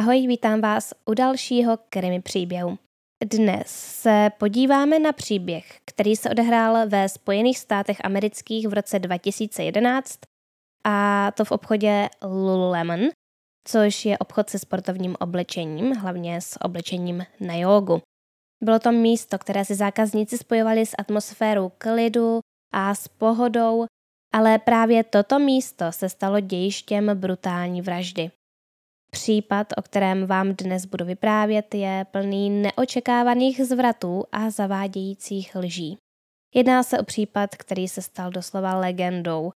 Ahoj, vítám vás u dalšího krimi příběhu. Dnes se podíváme na příběh, který se odehrál ve Spojených státech amerických v roce 2011 a to v obchodě Lululemon, což je obchod se sportovním oblečením, hlavně s oblečením na jogu. Bylo to místo, které si zákazníci spojovali s atmosférou klidu a s pohodou, ale právě toto místo se stalo dějištěm brutální vraždy. Případ, o kterém vám dnes budu vyprávět, je plný neočekávaných zvratů a zavádějících lží. Jedná se o případ, který se stal doslova legendou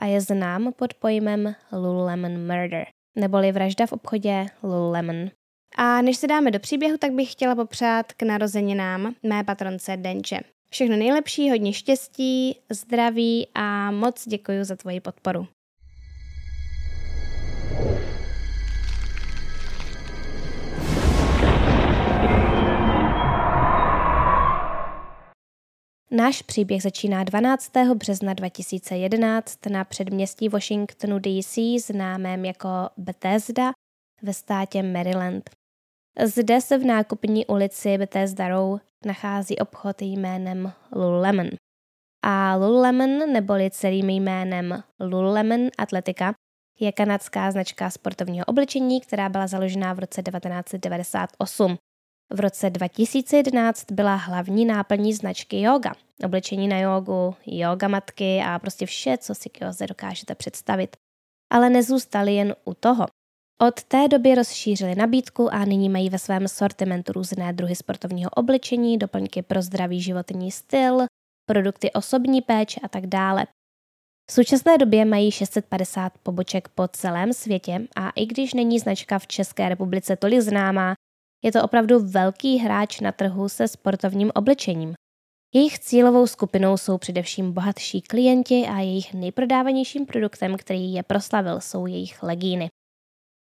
a je znám pod pojmem Lululemon Murder, neboli vražda v obchodě Lululemon. A než se dáme do příběhu, tak bych chtěla popřát k narozeninám mé patronce Denče. Všechno nejlepší, hodně štěstí, zdraví a moc děkuji za tvoji podporu. Náš příběh začíná 12. března 2011 na předměstí Washingtonu DC, známém jako Bethesda ve státě Maryland. Zde se v nákupní ulici Bethesda Row nachází obchod jménem Lululemon. A Lululemon, neboli celým jménem Lululemon Atletica, je kanadská značka sportovního oblečení, která byla založena v roce 1998. V roce 2011 byla hlavní náplní značky yoga. Oblečení na jogu, yoga matky a prostě vše, co si k joze dokážete představit. Ale nezůstali jen u toho. Od té doby rozšířili nabídku a nyní mají ve svém sortimentu různé druhy sportovního oblečení, doplňky pro zdravý životní styl, produkty osobní péče a tak dále. V současné době mají 650 poboček po celém světě a i když není značka v České republice tolik známá, je to opravdu velký hráč na trhu se sportovním oblečením. Jejich cílovou skupinou jsou především bohatší klienti a jejich nejprodávanějším produktem, který je proslavil, jsou jejich legíny.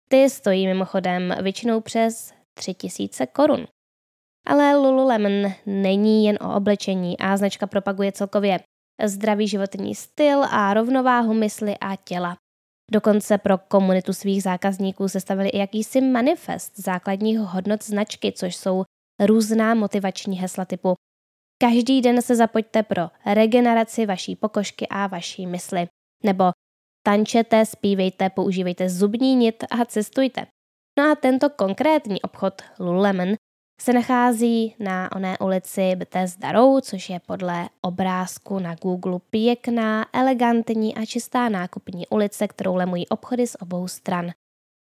Ty stojí mimochodem většinou přes 3000 korun. Ale Lululemon není jen o oblečení a značka propaguje celkově zdravý životní styl a rovnováhu mysli a těla. Dokonce pro komunitu svých zákazníků sestavili i jakýsi manifest základních hodnot značky, což jsou různá motivační hesla typu Každý den se zapojďte pro regeneraci vaší pokožky a vaší mysli. Nebo tančete, zpívejte, používejte zubní nit a cestujte. No a tento konkrétní obchod Lululemon se nachází na oné ulici Bethesda Row, což je podle obrázku na Google pěkná, elegantní a čistá nákupní ulice, kterou lemují obchody z obou stran.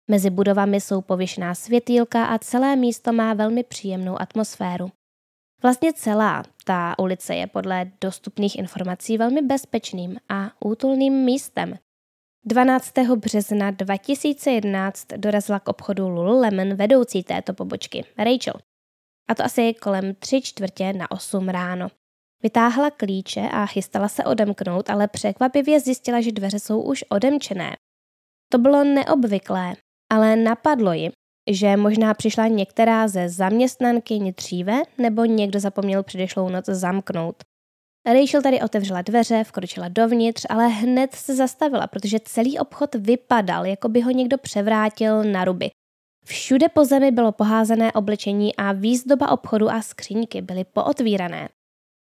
Mezi budovami jsou pověšená světýlka a celé místo má velmi příjemnou atmosféru. Vlastně celá ta ulice je podle dostupných informací velmi bezpečným a útulným místem. 12. března 2011 dorazila k obchodu Lululemon vedoucí této pobočky, Rachel. A to asi kolem tři čtvrtě na 8 ráno. Vytáhla klíče a chystala se odemknout, ale překvapivě zjistila, že dveře jsou už odemčené. To bylo neobvyklé, ale napadlo ji, že možná přišla některá ze zaměstnankyň dříve nebo někdo zapomněl předešlou noc zamknout. Rachel tady otevřela dveře, vkročila dovnitř, ale hned se zastavila, protože celý obchod vypadal, jako by ho někdo převrátil na ruby. Všude po zemi bylo poházené oblečení a výzdoba obchodu a skříňky byly pootvírané.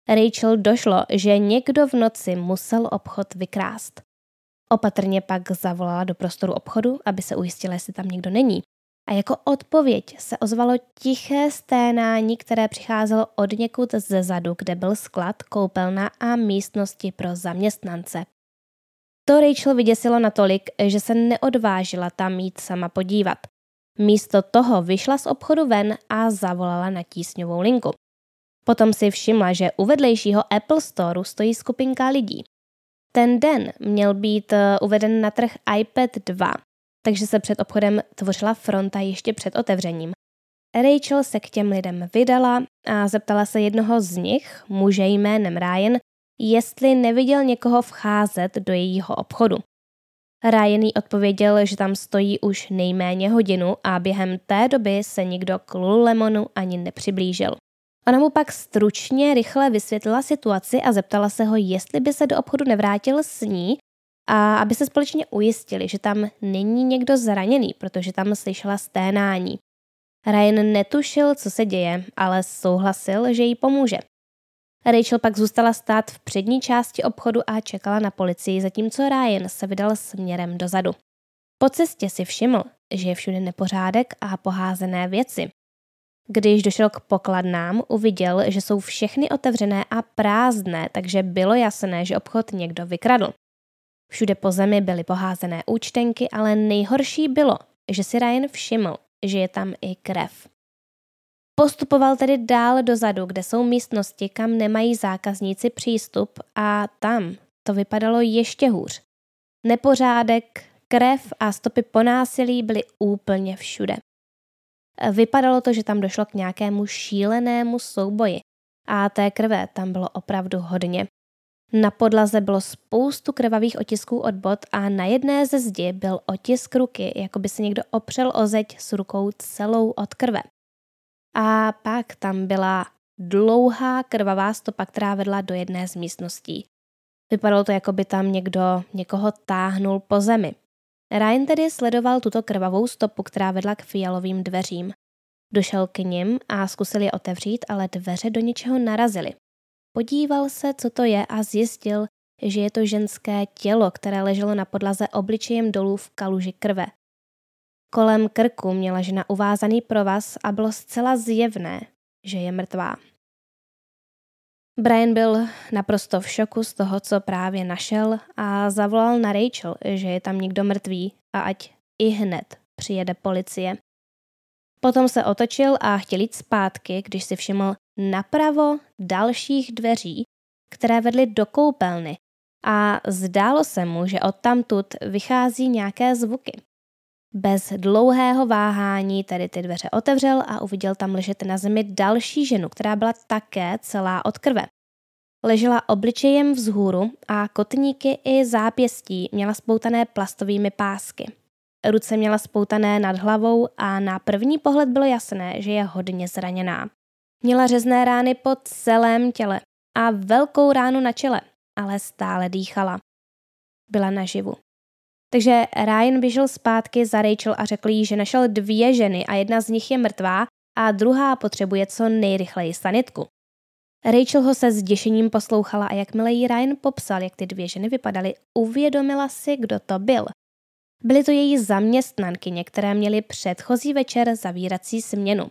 Rachel došlo, že někdo v noci musel obchod vykrást. Opatrně pak zavolala do prostoru obchodu, aby se ujistila, jestli tam někdo není. A jako odpověď se ozvalo tiché sténání, které přicházelo od někud ze zadu, kde byl sklad, koupelna a místnosti pro zaměstnance. To Rachel vyděsilo natolik, že se neodvážila tam jít sama podívat. Místo toho vyšla z obchodu ven a zavolala na tísňovou linku. Potom si všimla, že u vedlejšího Apple Store stojí skupinka lidí. Ten den měl být eh, uveden na trh iPad 2, takže se před obchodem tvořila fronta ještě před otevřením. Rachel se k těm lidem vydala a zeptala se jednoho z nich, muže jménem Ryan, jestli neviděl někoho vcházet do jejího obchodu. Ryan odpověděl, že tam stojí už nejméně hodinu a během té doby se nikdo k Lululemonu ani nepřiblížil. Ona mu pak stručně rychle vysvětlila situaci a zeptala se ho, jestli by se do obchodu nevrátil s ní a aby se společně ujistili, že tam není někdo zraněný, protože tam slyšela sténání. Ryan netušil, co se děje, ale souhlasil, že jí pomůže. Rachel pak zůstala stát v přední části obchodu a čekala na policii, zatímco Ryan se vydal směrem dozadu. Po cestě si všiml, že je všude nepořádek a poházené věci. Když došel k pokladnám, uviděl, že jsou všechny otevřené a prázdné, takže bylo jasné, že obchod někdo vykradl. Všude po zemi byly poházené účtenky, ale nejhorší bylo, že si Ryan všiml, že je tam i krev. Postupoval tedy dál dozadu, kde jsou místnosti, kam nemají zákazníci přístup a tam to vypadalo ještě hůř. Nepořádek, krev a stopy po násilí byly úplně všude. Vypadalo to, že tam došlo k nějakému šílenému souboji a té krve tam bylo opravdu hodně. Na podlaze bylo spoustu krvavých otisků od bot a na jedné ze zdi byl otisk ruky, jako by se někdo opřel o zeď s rukou celou od krve. A pak tam byla dlouhá krvavá stopa, která vedla do jedné z místností. Vypadalo to, jako by tam někdo někoho táhnul po zemi. Ryan tedy sledoval tuto krvavou stopu, která vedla k fialovým dveřím. Došel k nim a zkusil je otevřít, ale dveře do něčeho narazily. Podíval se, co to je a zjistil, že je to ženské tělo, které leželo na podlaze obličejem dolů v kaluži krve. Kolem krku měla žena uvázaný provaz a bylo zcela zjevné, že je mrtvá. Brian byl naprosto v šoku z toho, co právě našel a zavolal na Rachel, že je tam někdo mrtvý a ať i hned přijede policie. Potom se otočil a chtěl jít zpátky, když si všiml napravo dalších dveří, které vedly do koupelny a zdálo se mu, že odtamtud vychází nějaké zvuky. Bez dlouhého váhání tedy ty dveře otevřel a uviděl tam ležet na zemi další ženu, která byla také celá od krve. Ležela obličejem vzhůru a kotníky i zápěstí měla spoutané plastovými pásky. Ruce měla spoutané nad hlavou a na první pohled bylo jasné, že je hodně zraněná. Měla řezné rány po celém těle a velkou ránu na čele, ale stále dýchala. Byla naživu. Takže Ryan běžel zpátky za Rachel a řekl jí, že našel dvě ženy a jedna z nich je mrtvá a druhá potřebuje co nejrychleji sanitku. Rachel ho se zděšením poslouchala a jakmile jí Ryan popsal, jak ty dvě ženy vypadaly, uvědomila si, kdo to byl. Byly to její zaměstnanky, některé měly předchozí večer zavírací směnu.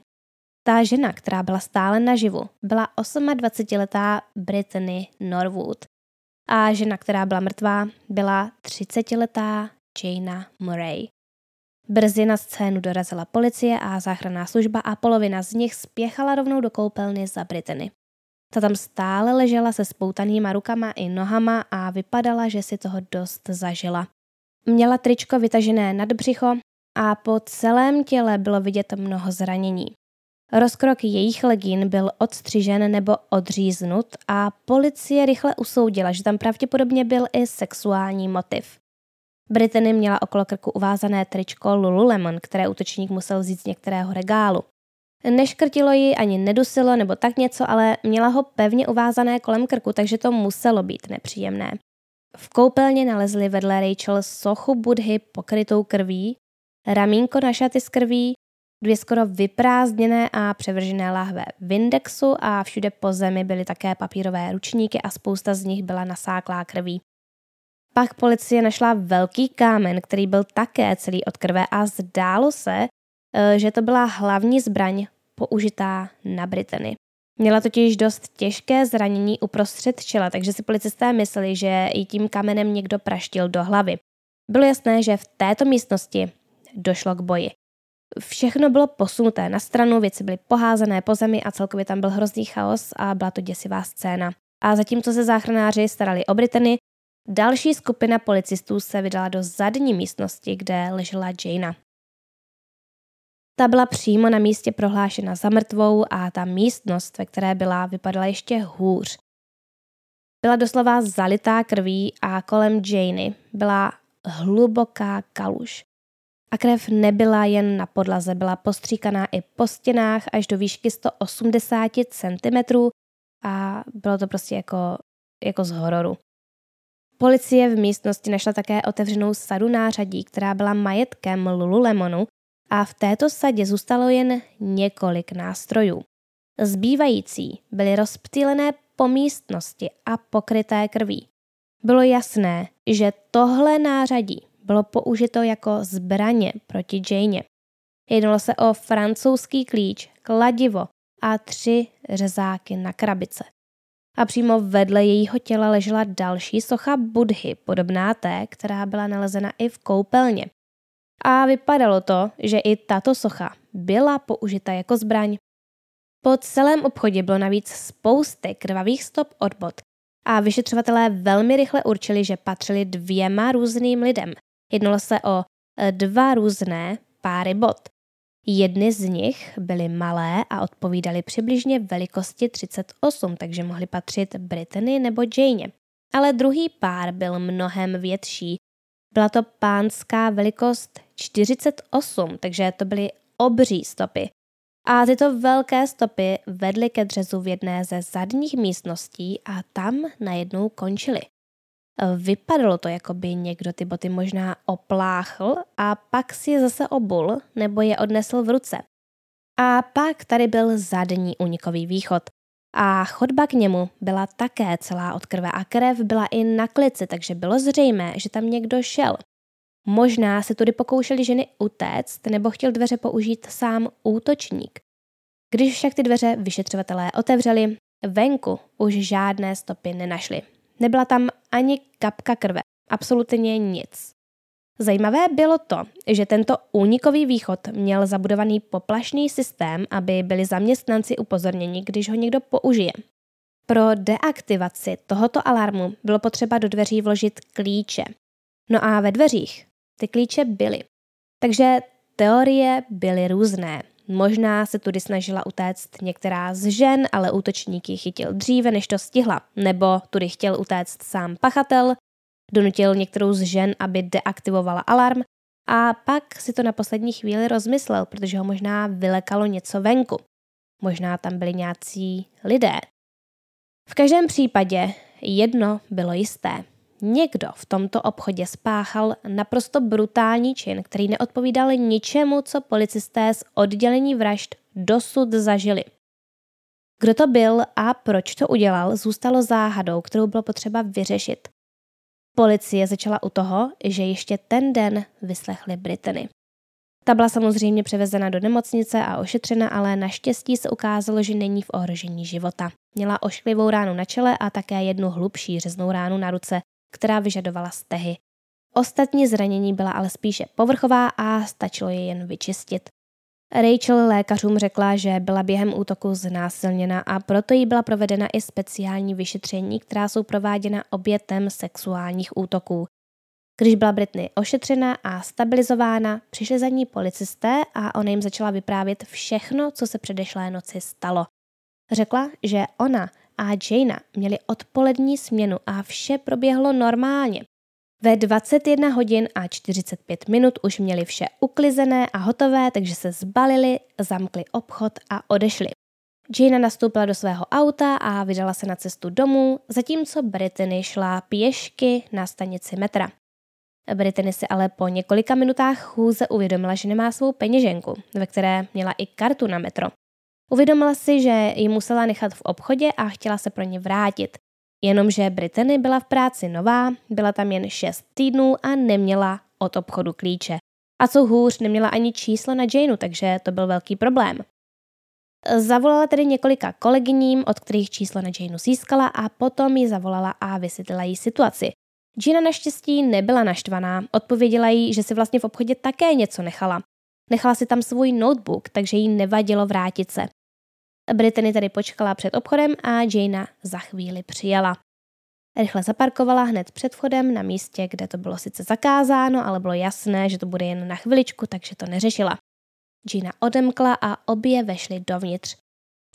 Ta žena, která byla stále naživu, byla 28-letá Brittany Norwood a žena, která byla mrtvá, byla 30-letá Jana Murray. Brzy na scénu dorazila policie a záchranná služba a polovina z nich spěchala rovnou do koupelny za Britany. Ta tam stále ležela se spoutanýma rukama i nohama a vypadala, že si toho dost zažila. Měla tričko vytažené nad břicho a po celém těle bylo vidět mnoho zranění. Rozkrok jejich legín byl odstřižen nebo odříznut a policie rychle usoudila, že tam pravděpodobně byl i sexuální motiv. Brittany měla okolo krku uvázané tričko Lululemon, které útočník musel vzít z některého regálu. Neškrtilo ji ani nedusilo nebo tak něco, ale měla ho pevně uvázané kolem krku, takže to muselo být nepříjemné. V koupelně nalezli vedle Rachel sochu budhy pokrytou krví, ramínko na šaty z krví, dvě skoro vyprázdněné a převržené lahve v indexu a všude po zemi byly také papírové ručníky a spousta z nich byla nasáklá krví. Pak policie našla velký kámen, který byl také celý od krve a zdálo se, eh, že to byla hlavní zbraň použitá na Britany. Měla totiž dost těžké zranění uprostřed čela, takže si policisté mysleli, že i tím kamenem někdo praštil do hlavy. Bylo jasné, že v této místnosti došlo k boji. Všechno bylo posunuté na stranu, věci byly poházené po zemi a celkově tam byl hrozný chaos a byla to děsivá scéna. A zatímco se záchranáři starali o Britany, další skupina policistů se vydala do zadní místnosti, kde ležela Jana. Ta byla přímo na místě prohlášena za mrtvou a ta místnost, ve které byla, vypadala ještě hůř. Byla doslova zalitá krví a kolem Jany byla hluboká kaluž. A krev nebyla jen na podlaze, byla postříkaná i po stěnách až do výšky 180 cm a bylo to prostě jako, jako z hororu. Policie v místnosti našla také otevřenou sadu nářadí, která byla majetkem Lululemonu a v této sadě zůstalo jen několik nástrojů. Zbývající byly rozptýlené po místnosti a pokryté krví. Bylo jasné, že tohle nářadí bylo použito jako zbraně proti Jane. Jednalo se o francouzský klíč, kladivo a tři řezáky na krabice. A přímo vedle jejího těla ležela další socha Budhy, podobná té, která byla nalezena i v koupelně. A vypadalo to, že i tato socha byla použita jako zbraň. Po celém obchodě bylo navíc spousty krvavých stop od bod a vyšetřovatelé velmi rychle určili, že patřili dvěma různým lidem. Jednalo se o e, dva různé páry bot. Jedny z nich byly malé a odpovídaly přibližně velikosti 38, takže mohly patřit Brittany nebo Jane. Ale druhý pár byl mnohem větší. Byla to pánská velikost 48, takže to byly obří stopy. A tyto velké stopy vedly ke dřezu v jedné ze zadních místností a tam najednou končily. Vypadalo to, jako by někdo ty boty možná opláchl a pak si je zase obul nebo je odnesl v ruce. A pak tady byl zadní unikový východ. A chodba k němu byla také celá od krve a krev byla i na klici, takže bylo zřejmé, že tam někdo šel. Možná se tudy pokoušeli ženy utéct nebo chtěl dveře použít sám útočník. Když však ty dveře vyšetřovatelé otevřeli, venku už žádné stopy nenašli. Nebyla tam ani kapka krve, absolutně nic. Zajímavé bylo to, že tento únikový východ měl zabudovaný poplašný systém, aby byli zaměstnanci upozorněni, když ho někdo použije. Pro deaktivaci tohoto alarmu bylo potřeba do dveří vložit klíče. No a ve dveřích ty klíče byly. Takže teorie byly různé. Možná se tudy snažila utéct některá z žen, ale útočník ji chytil dříve, než to stihla. Nebo tudy chtěl utéct sám pachatel, donutil některou z žen, aby deaktivovala alarm a pak si to na poslední chvíli rozmyslel, protože ho možná vylekalo něco venku. Možná tam byli nějací lidé. V každém případě jedno bylo jisté. Někdo v tomto obchodě spáchal naprosto brutální čin, který neodpovídal ničemu, co policisté z oddělení vražd dosud zažili. Kdo to byl a proč to udělal, zůstalo záhadou, kterou bylo potřeba vyřešit. Policie začala u toho, že ještě ten den vyslechli Britany. Ta byla samozřejmě převezena do nemocnice a ošetřena, ale naštěstí se ukázalo, že není v ohrožení života. Měla ošklivou ránu na čele a také jednu hlubší řeznou ránu na ruce, která vyžadovala stehy. Ostatní zranění byla ale spíše povrchová a stačilo je jen vyčistit. Rachel lékařům řekla, že byla během útoku znásilněna a proto jí byla provedena i speciální vyšetření, která jsou prováděna obětem sexuálních útoků. Když byla Britney ošetřena a stabilizována, přišli za ní policisté a ona jim začala vyprávět všechno, co se předešlé noci stalo. Řekla, že ona a Jana měli odpolední směnu a vše proběhlo normálně. Ve 21 hodin a 45 minut už měli vše uklizené a hotové, takže se zbalili, zamkli obchod a odešli. Jana nastoupila do svého auta a vydala se na cestu domů, zatímco Brittany šla pěšky na stanici metra. Brittany si ale po několika minutách chůze uvědomila, že nemá svou peněženku, ve které měla i kartu na metro. Uvědomila si, že ji musela nechat v obchodě a chtěla se pro ně vrátit. Jenomže Brittany byla v práci nová, byla tam jen 6 týdnů a neměla od obchodu klíče. A co hůř, neměla ani číslo na Janeu, takže to byl velký problém. Zavolala tedy několika kolegyním, od kterých číslo na Janeu získala a potom ji zavolala a vysvětlila jí situaci. Gina naštěstí nebyla naštvaná, odpověděla jí, že si vlastně v obchodě také něco nechala. Nechala si tam svůj notebook, takže jí nevadilo vrátit se. Brittany tedy počkala před obchodem a Jana za chvíli přijela. Rychle zaparkovala hned před vchodem na místě, kde to bylo sice zakázáno, ale bylo jasné, že to bude jen na chviličku, takže to neřešila. Gina odemkla a obě vešly dovnitř.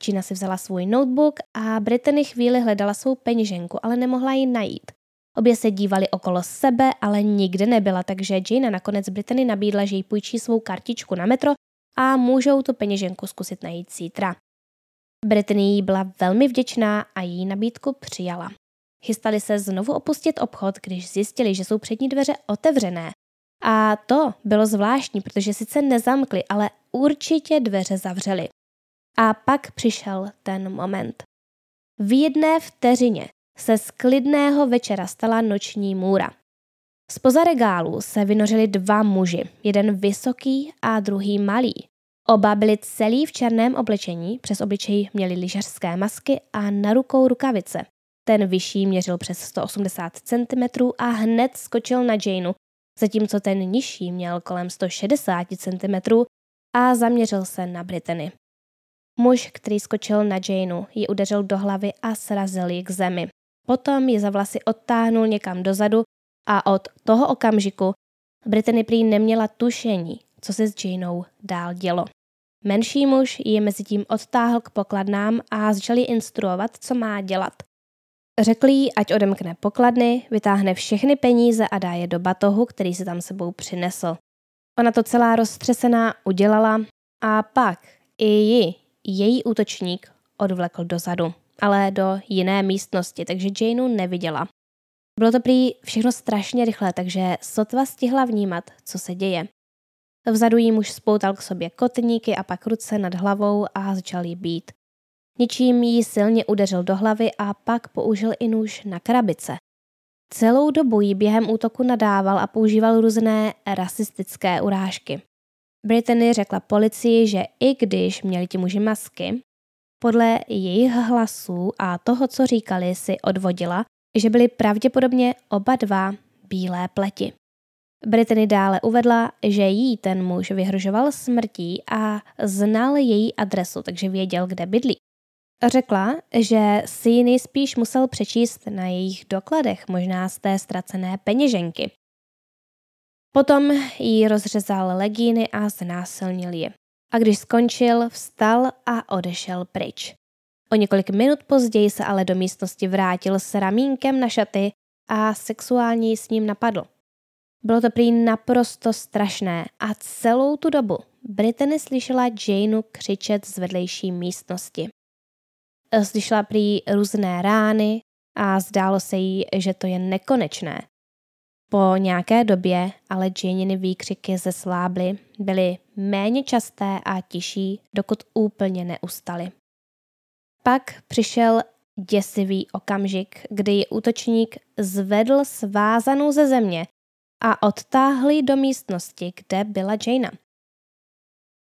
Gina si vzala svůj notebook a Brittany chvíli hledala svou peněženku, ale nemohla ji najít. Obě se dívali okolo sebe, ale nikde nebyla, takže Gina nakonec Brittany nabídla, že jí půjčí svou kartičku na metro a můžou tu peněženku zkusit najít zítra. Brittany jí byla velmi vděčná a její nabídku přijala. Chystali se znovu opustit obchod, když zjistili, že jsou přední dveře otevřené. A to bylo zvláštní, protože sice nezamkli, ale určitě dveře zavřeli. A pak přišel ten moment. V jedné vteřině se z klidného večera stala noční můra. Spoza regálu se vynořili dva muži, jeden vysoký a druhý malý. Oba byli celý v černém oblečení, přes obličej měli lyžařské masky a na rukou rukavice. Ten vyšší měřil přes 180 cm a hned skočil na Janeu, zatímco ten nižší měl kolem 160 cm a zaměřil se na Brittany. Muž, který skočil na Janeu, ji udeřil do hlavy a srazil ji k zemi. Potom ji za vlasy odtáhnul někam dozadu a od toho okamžiku Brittany prý neměla tušení, co se s Janeou dál dělo. Menší muž ji mezi tím odtáhl k pokladnám a začal ji instruovat, co má dělat. Řekl jí, ať odemkne pokladny, vytáhne všechny peníze a dá je do batohu, který si tam sebou přinesl. Ona to celá roztřesená udělala a pak i ji, její útočník, odvlekl dozadu, ale do jiné místnosti, takže Janeu neviděla. Bylo to prý všechno strašně rychlé, takže sotva stihla vnímat, co se děje. Vzadu jí muž spoutal k sobě kotníky a pak ruce nad hlavou a začal jí být. Ničím jí silně udeřil do hlavy a pak použil i nůž na krabice. Celou dobu jí během útoku nadával a používal různé rasistické urážky. Brittany řekla policii, že i když měli ti muži masky, podle jejich hlasů a toho, co říkali, si odvodila, že byli pravděpodobně oba dva bílé pleti. Brittany dále uvedla, že jí ten muž vyhrožoval smrtí a znal její adresu, takže věděl, kde bydlí. Řekla, že si ji nejspíš musel přečíst na jejich dokladech, možná z té ztracené peněženky. Potom jí rozřezal legíny a znásilnil je. A když skončil, vstal a odešel pryč. O několik minut později se ale do místnosti vrátil s ramínkem na šaty a sexuálně s ním napadl. Bylo to prý naprosto strašné a celou tu dobu Brittany slyšela Janeu křičet z vedlejší místnosti. Slyšela prý různé rány a zdálo se jí, že to je nekonečné. Po nějaké době ale Janiny výkřiky zeslábly, byly méně časté a tiší, dokud úplně neustaly. Pak přišel děsivý okamžik, kdy útočník zvedl svázanou ze země a odtáhli do místnosti, kde byla Jana.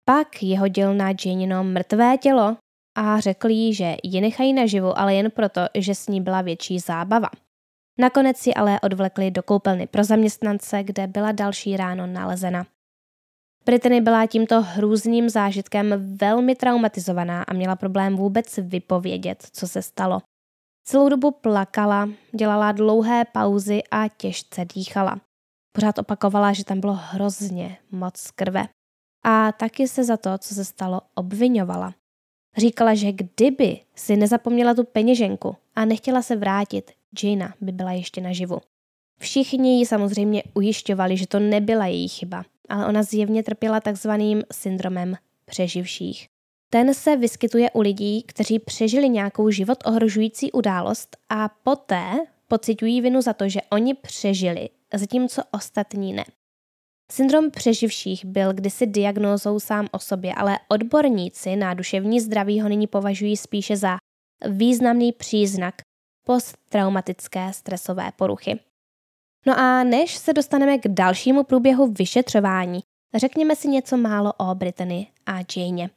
Pak jeho hodil na Janino mrtvé tělo a řekl jí, že ji nechají naživu, ale jen proto, že s ní byla větší zábava. Nakonec si ale odvlekli do koupelny pro zaměstnance, kde byla další ráno nalezena. Brittany byla tímto hrůzným zážitkem velmi traumatizovaná a měla problém vůbec vypovědět, co se stalo. Celou dobu plakala, dělala dlouhé pauzy a těžce dýchala. Pořád opakovala, že tam bylo hrozně moc krve. A taky se za to, co se stalo, obvinovala. Říkala, že kdyby si nezapomněla tu peněženku a nechtěla se vrátit, Jana by byla ještě naživu. Všichni ji samozřejmě ujišťovali, že to nebyla její chyba, ale ona zjevně trpěla takzvaným syndromem přeživších. Ten se vyskytuje u lidí, kteří přežili nějakou život ohrožující událost a poté pocitují vinu za to, že oni přežili, zatímco ostatní ne. Syndrom přeživších byl kdysi diagnózou sám o sobě, ale odborníci na duševní zdraví ho nyní považují spíše za významný příznak posttraumatické stresové poruchy. No a než se dostaneme k dalšímu průběhu vyšetřování, řekněme si něco málo o Brittany a Jane.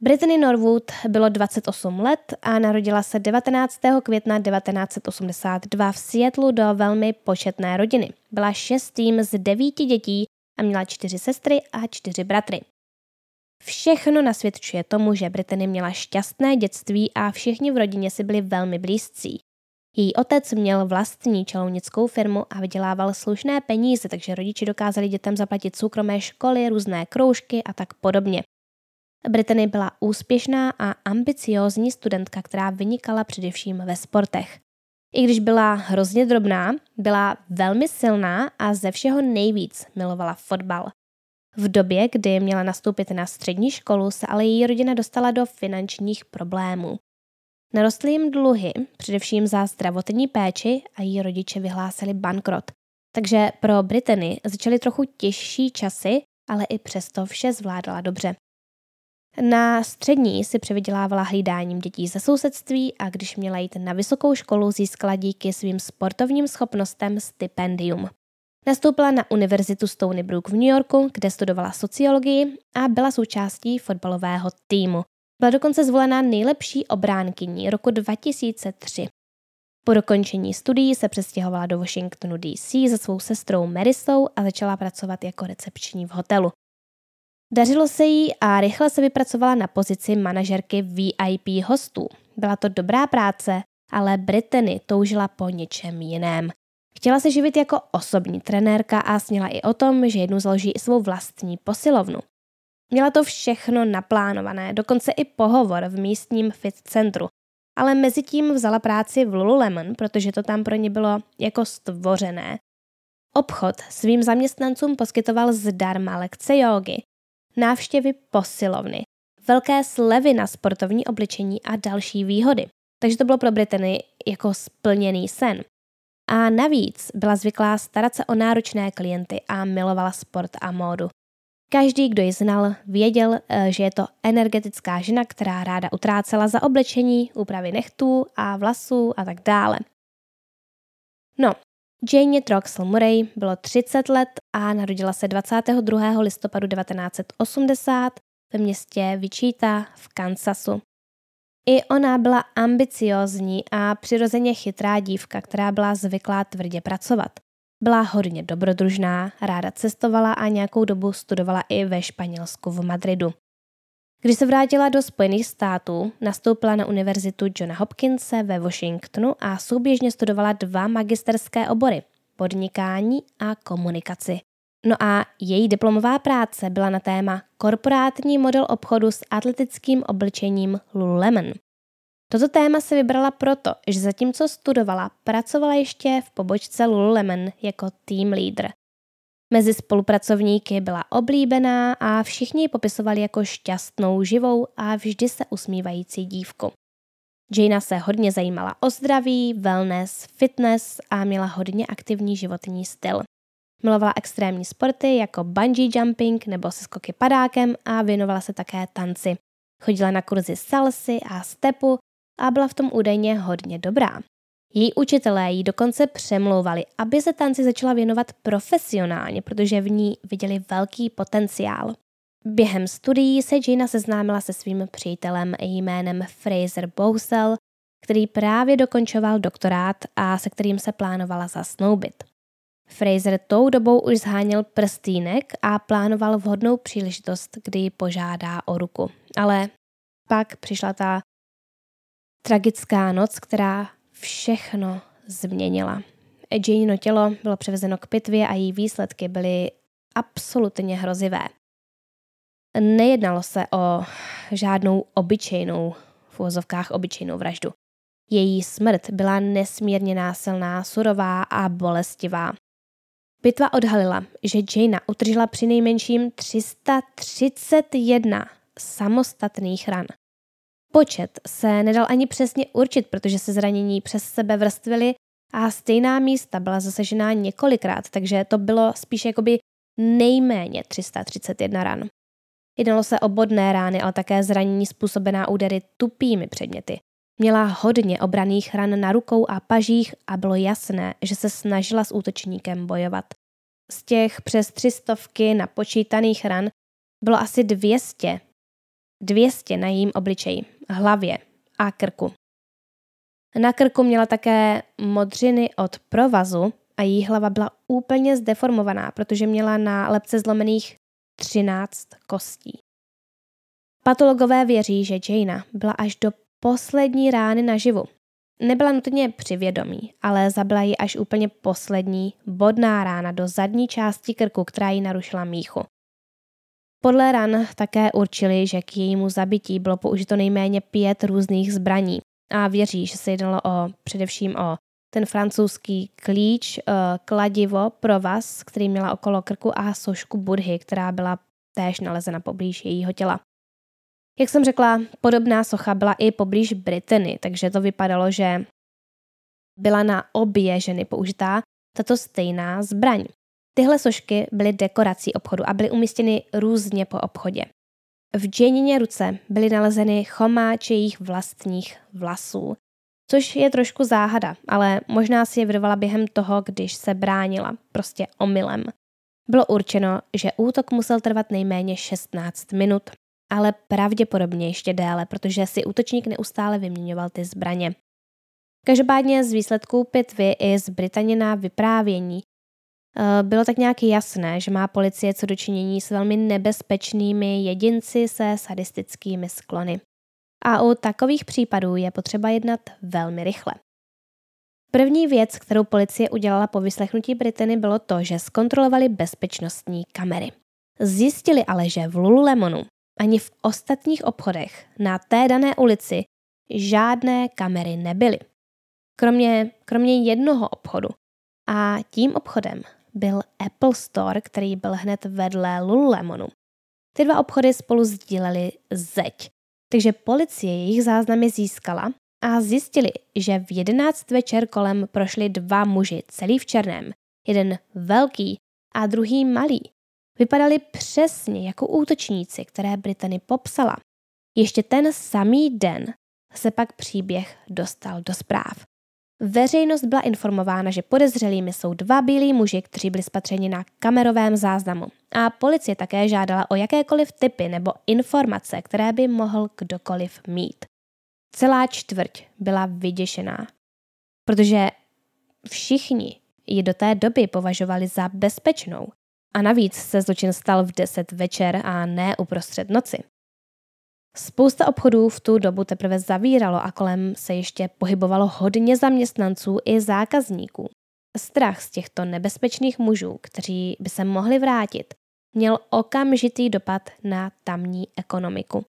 Brittany Norwood bylo 28 let a narodila se 19. května 1982 v Seattleu do velmi početné rodiny. Byla šestým z devíti dětí a měla čtyři sestry a čtyři bratry. Všechno nasvědčuje tomu, že Brittany měla šťastné dětství a všichni v rodině si byli velmi blízcí. Její otec měl vlastní čalounickou firmu a vydělával slušné peníze, takže rodiči dokázali dětem zaplatit soukromé školy, různé kroužky a tak podobně. Brittany byla úspěšná a ambiciózní studentka, která vynikala především ve sportech. I když byla hrozně drobná, byla velmi silná a ze všeho nejvíc milovala fotbal. V době, kdy měla nastoupit na střední školu, se ale její rodina dostala do finančních problémů. Narostly jim dluhy, především za zdravotní péči a její rodiče vyhlásili bankrot. Takže pro Britany začaly trochu těžší časy, ale i přesto vše zvládala dobře. Na střední si převydělávala hlídáním dětí ze sousedství a když měla jít na vysokou školu, získala díky svým sportovním schopnostem stipendium. Nastoupila na univerzitu Stony Brook v New Yorku, kde studovala sociologii a byla součástí fotbalového týmu. Byla dokonce zvolena nejlepší obránkyní roku 2003. Po dokončení studií se přestěhovala do Washingtonu DC se svou sestrou Marisou a začala pracovat jako recepční v hotelu. Dařilo se jí a rychle se vypracovala na pozici manažerky VIP hostů. Byla to dobrá práce, ale Brittany toužila po něčem jiném. Chtěla se živit jako osobní trenérka a sněla i o tom, že jednu založí i svou vlastní posilovnu. Měla to všechno naplánované, dokonce i pohovor v místním fit centru, ale mezi tím vzala práci v Lululemon, protože to tam pro ně bylo jako stvořené. Obchod svým zaměstnancům poskytoval zdarma lekce jógy, návštěvy posilovny, velké slevy na sportovní obličení a další výhody. Takže to bylo pro Britany jako splněný sen. A navíc byla zvyklá starat se o náročné klienty a milovala sport a módu. Každý, kdo ji znal, věděl, eh, že je to energetická žena, která ráda utrácela za oblečení, úpravy nechtů a vlasů a tak dále. No, Jane Troxel Murray bylo 30 let a narodila se 22. listopadu 1980 ve městě Wichita v Kansasu. I ona byla ambiciozní a přirozeně chytrá dívka, která byla zvyklá tvrdě pracovat. Byla hodně dobrodružná, ráda cestovala a nějakou dobu studovala i ve Španělsku v Madridu. Když se vrátila do Spojených států, nastoupila na univerzitu Johna Hopkinse ve Washingtonu a souběžně studovala dva magisterské obory – podnikání a komunikaci. No a její diplomová práce byla na téma korporátní model obchodu s atletickým oblečením Lululemon. Toto téma se vybrala proto, že zatímco studovala, pracovala ještě v pobočce Lululemon jako team leader. Mezi spolupracovníky byla oblíbená a všichni ji popisovali jako šťastnou, živou a vždy se usmívající dívku. Jana se hodně zajímala o zdraví, wellness, fitness a měla hodně aktivní životní styl. Milovala extrémní sporty jako bungee jumping nebo se skoky padákem a věnovala se také tanci. Chodila na kurzy salsy a stepu a byla v tom údajně hodně dobrá. Její učitelé jí dokonce přemlouvali, aby se tanci začala věnovat profesionálně, protože v ní viděli velký potenciál. Během studií se Gina seznámila se svým přítelem jménem Fraser Bowsell, který právě dokončoval doktorát a se kterým se plánovala zasnoubit. Fraser tou dobou už zháněl prstýnek a plánoval vhodnou příležitost, kdy ji požádá o ruku. Ale pak přišla ta tragická noc, která všechno změnila. Janino tělo bylo převezeno k pitvě a její výsledky byly absolutně hrozivé. Nejednalo se o žádnou obyčejnou, v uvozovkách obyčejnou vraždu. Její smrt byla nesmírně násilná, surová a bolestivá. Pitva odhalila, že Jana utržila při nejmenším 331 samostatných ran. Počet se nedal ani přesně určit, protože se zranění přes sebe vrstvily a stejná místa byla zasažená několikrát, takže to bylo spíš jakoby nejméně 331 ran. Jednalo se o bodné rány, ale také zranění způsobená údery tupými předměty. Měla hodně obraných ran na rukou a pažích a bylo jasné, že se snažila s útočníkem bojovat. Z těch přes třistovky napočítaných ran bylo asi 200. 200 na jejím obličeji hlavě a krku. Na krku měla také modřiny od provazu a její hlava byla úplně zdeformovaná, protože měla na lepce zlomených 13 kostí. Patologové věří, že Jana byla až do poslední rány naživu. Nebyla nutně při vědomí, ale zabila ji až úplně poslední bodná rána do zadní části krku, která ji narušila míchu. Podle ran také určili, že k jejímu zabití bylo použito nejméně pět různých zbraní a věří, že se jednalo o, především o ten francouzský klíč, eh, kladivo, provaz, který měla okolo krku a sošku budhy, která byla též nalezena poblíž jejího těla. Jak jsem řekla, podobná socha byla i poblíž Britany, takže to vypadalo, že byla na obě ženy použitá tato stejná zbraň. Tyhle sošky byly dekorací obchodu a byly umístěny různě po obchodě. V Janině ruce byly nalezeny chomáče jejich vlastních vlasů, což je trošku záhada, ale možná si je vyrvala během toho, když se bránila, prostě omylem. Bylo určeno, že útok musel trvat nejméně 16 minut, ale pravděpodobně ještě déle, protože si útočník neustále vyměňoval ty zbraně. Každopádně z výsledků pitvy i z Britanina vyprávění bylo tak nějak jasné, že má policie co dočinění s velmi nebezpečnými jedinci se sadistickými sklony. A u takových případů je potřeba jednat velmi rychle. První věc, kterou policie udělala po vyslechnutí Britany, bylo to, že zkontrolovali bezpečnostní kamery. Zjistili ale, že v Lululemonu ani v ostatních obchodech na té dané ulici žádné kamery nebyly. Kromě, kromě jednoho obchodu. A tím obchodem byl Apple Store, který byl hned vedle Lululemonu. Ty dva obchody spolu sdílely zeď. Takže policie jejich záznamy získala a zjistili, že v 11 večer kolem prošli dva muži, celý v černém. Jeden velký a druhý malý. Vypadali přesně jako útočníci, které Britany popsala. Ještě ten samý den se pak příběh dostal do zpráv. Veřejnost byla informována, že podezřelými jsou dva bílí muži, kteří byli spatřeni na kamerovém záznamu. A policie také žádala o jakékoliv typy nebo informace, které by mohl kdokoliv mít. Celá čtvrť byla vyděšená, protože všichni ji do té doby považovali za bezpečnou. A navíc se zločin stal v 10 večer a ne uprostřed noci. Spousta obchodů v tu dobu teprve zavíralo a kolem se ještě pohybovalo hodně zaměstnanců i zákazníků. Strach z těchto nebezpečných mužů, kteří by se mohli vrátit, měl okamžitý dopad na tamní ekonomiku.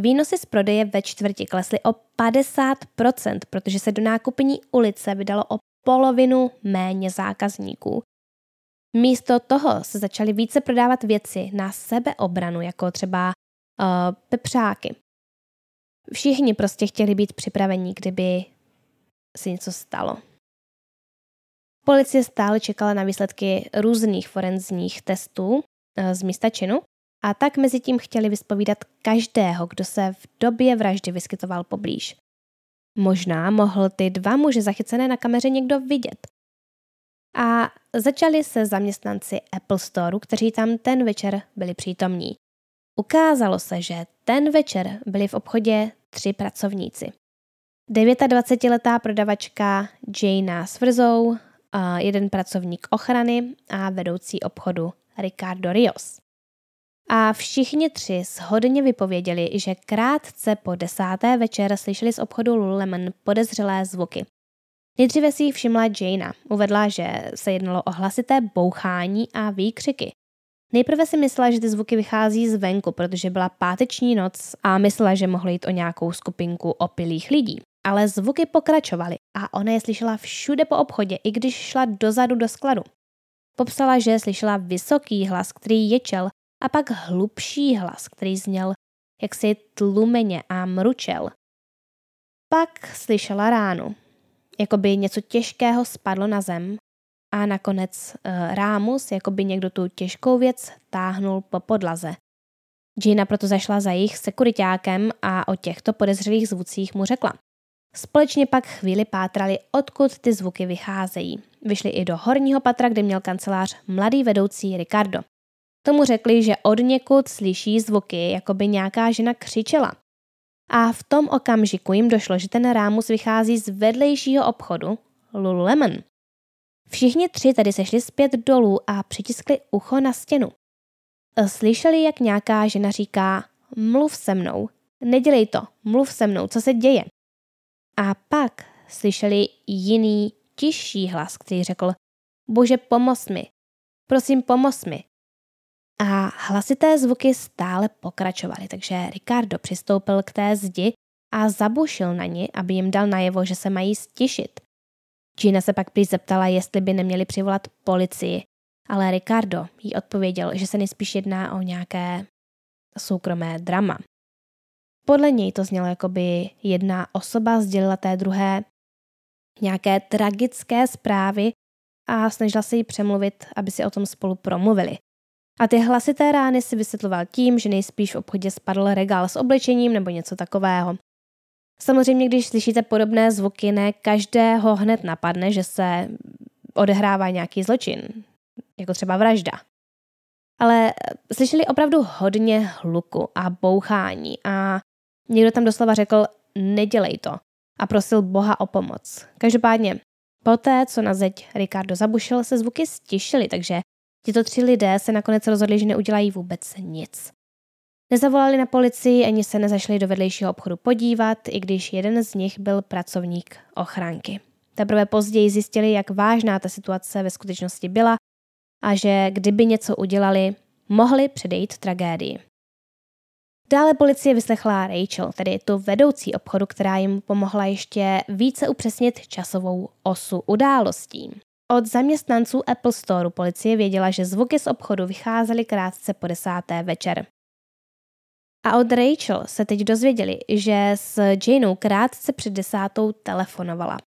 Výnosy z prodeje ve čtvrti klesly o 50%, protože se do nákupní ulice vydalo o polovinu méně zákazníků. Místo toho se začaly více prodávat věci na sebeobranu, jako třeba pepřáky. Všichni prostě chtěli být připraveni, kdyby se něco stalo. Policie stále čekala na výsledky různých forenzních testů uh, z místa činu a tak mezi tím chtěli vyspovídat každého, kdo se v době vraždy vyskytoval poblíž. Možná mohl ty dva muže zachycené na kameře někdo vidět. A začali se zaměstnanci Apple Store, kteří tam ten večer byli přítomní. Ukázalo se, že ten večer byli v obchodě tři pracovníci. 29-letá prodavačka Jana Svrzou, jeden pracovník ochrany a vedoucí obchodu Ricardo Rios. A všichni tři shodně vypověděli, že krátce po desáté večer slyšeli z obchodu Lululemon podezřelé zvuky. Nejdříve si ji všimla Jana. Uvedla, že se jednalo o hlasité bouchání a výkřiky. Nejprve si myslela, že ty zvuky vychází zvenku, protože byla páteční noc a myslela, že mohly jít o nějakou skupinku opilých lidí. Ale zvuky pokračovaly a ona je slyšela všude po obchodě, i když šla dozadu do skladu. Popsala, že slyšela vysoký hlas, který ječel a pak hlubší hlas, který zněl jaksi tlumeně a mručel. Pak slyšela ránu, jako by něco těžkého spadlo na zem a nakonec uh, rámus, jako by někdo tu těžkou věc táhnul po podlaze. Gina proto zašla za jejich sekuritákem a o těchto podezřelých zvucích mu řekla. Společně pak chvíli pátrali, odkud ty zvuky vycházejí. Vyšli i do horního patra, kde měl kancelář mladý vedoucí Ricardo. Tomu řekli, že od někud slyší zvuky, jako by nějaká žena křičela. A v tom okamžiku jim došlo, že ten rámus vychází z vedlejšího obchodu Lululemon. Všichni tři tedy sešli zpět dolů a přitiskli ucho na stěnu. Slyšeli, jak nějaká žena říká, mluv se mnou, nedělej to, mluv se mnou, co se děje. A pak slyšeli jiný, tižší hlas, který řekl, bože pomoz mi, prosím pomoz mi. A hlasité zvuky stále pokračovaly, takže Ricardo přistoupil k té zdi a zabušil na ní, aby jim dal najevo, že se mají stišit. Gina se pak prý zeptala, jestli by neměli přivolat policii, ale Ricardo jí odpověděl, že se nejspíš jedná o nějaké soukromé drama. Podle něj to znělo, jako by jedna osoba sdělila té druhé nějaké tragické zprávy a snažila se jí přemluvit, aby si o tom spolu promluvili. A ty hlasité rány si vysvětloval tím, že nejspíš v obchodě spadl regál s oblečením nebo něco takového. Samozřejmě, když slyšíte podobné zvuky, ne každého hned napadne, že se odehrává nějaký zločin, jako třeba vražda. Ale slyšeli opravdu hodně hluku a bouchání a někdo tam doslova řekl, nedělej to a prosil Boha o pomoc. Každopádně, poté, co na zeď Ricardo zabušil, se zvuky stišily, takže tito tři lidé se nakonec rozhodli, že neudělají vůbec nic. Nezavolali na policii ani se nezašli do vedlejšího obchodu podívat, i když jeden z nich byl pracovník ochránky. Teprve později zjistili, jak vážná ta situace ve skutečnosti byla a že kdyby něco udělali, mohli předejít tragédii. Dále policie vyslechla Rachel, tedy tu vedoucí obchodu, která jim pomohla ještě více upřesnit časovou osu událostí. Od zaměstnanců Apple Store policie věděla, že zvuky z obchodu vycházely krátce po desáté večer. A od Rachel se teď dozvěděli, že s Janeou krátce před desátou telefonovala.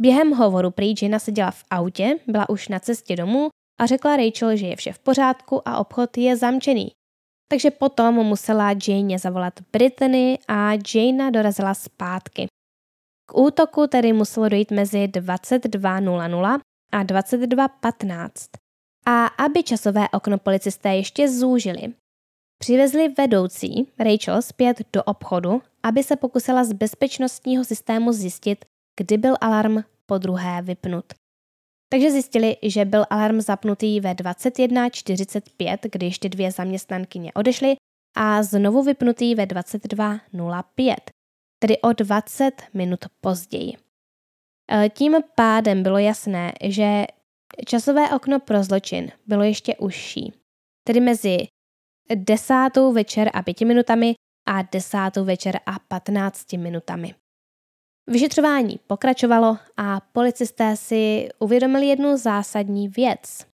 Během hovoru prý Jana seděla v autě, byla už na cestě domů a řekla Rachel, že je vše v pořádku a obchod je zamčený. Takže potom musela Jane zavolat Brittany a Jana dorazila zpátky. K útoku tedy muselo dojít mezi 22.00 a 22.15. A aby časové okno policisté ještě zúžili, přivezli vedoucí Rachel zpět do obchodu, aby se pokusila z bezpečnostního systému zjistit, kdy byl alarm po druhé vypnut. Takže zjistili, že byl alarm zapnutý ve 21.45, když ty dvě zaměstnankyně odešly a znovu vypnutý ve 22.05, tedy o 20 minut později. E, tím pádem bylo jasné, že časové okno pro zločin bylo ještě užší, tedy mezi desátou večer a pěti minutami a desátou večer a patnácti minutami. Vyšetřování pokračovalo a policisté si uvědomili jednu zásadní věc.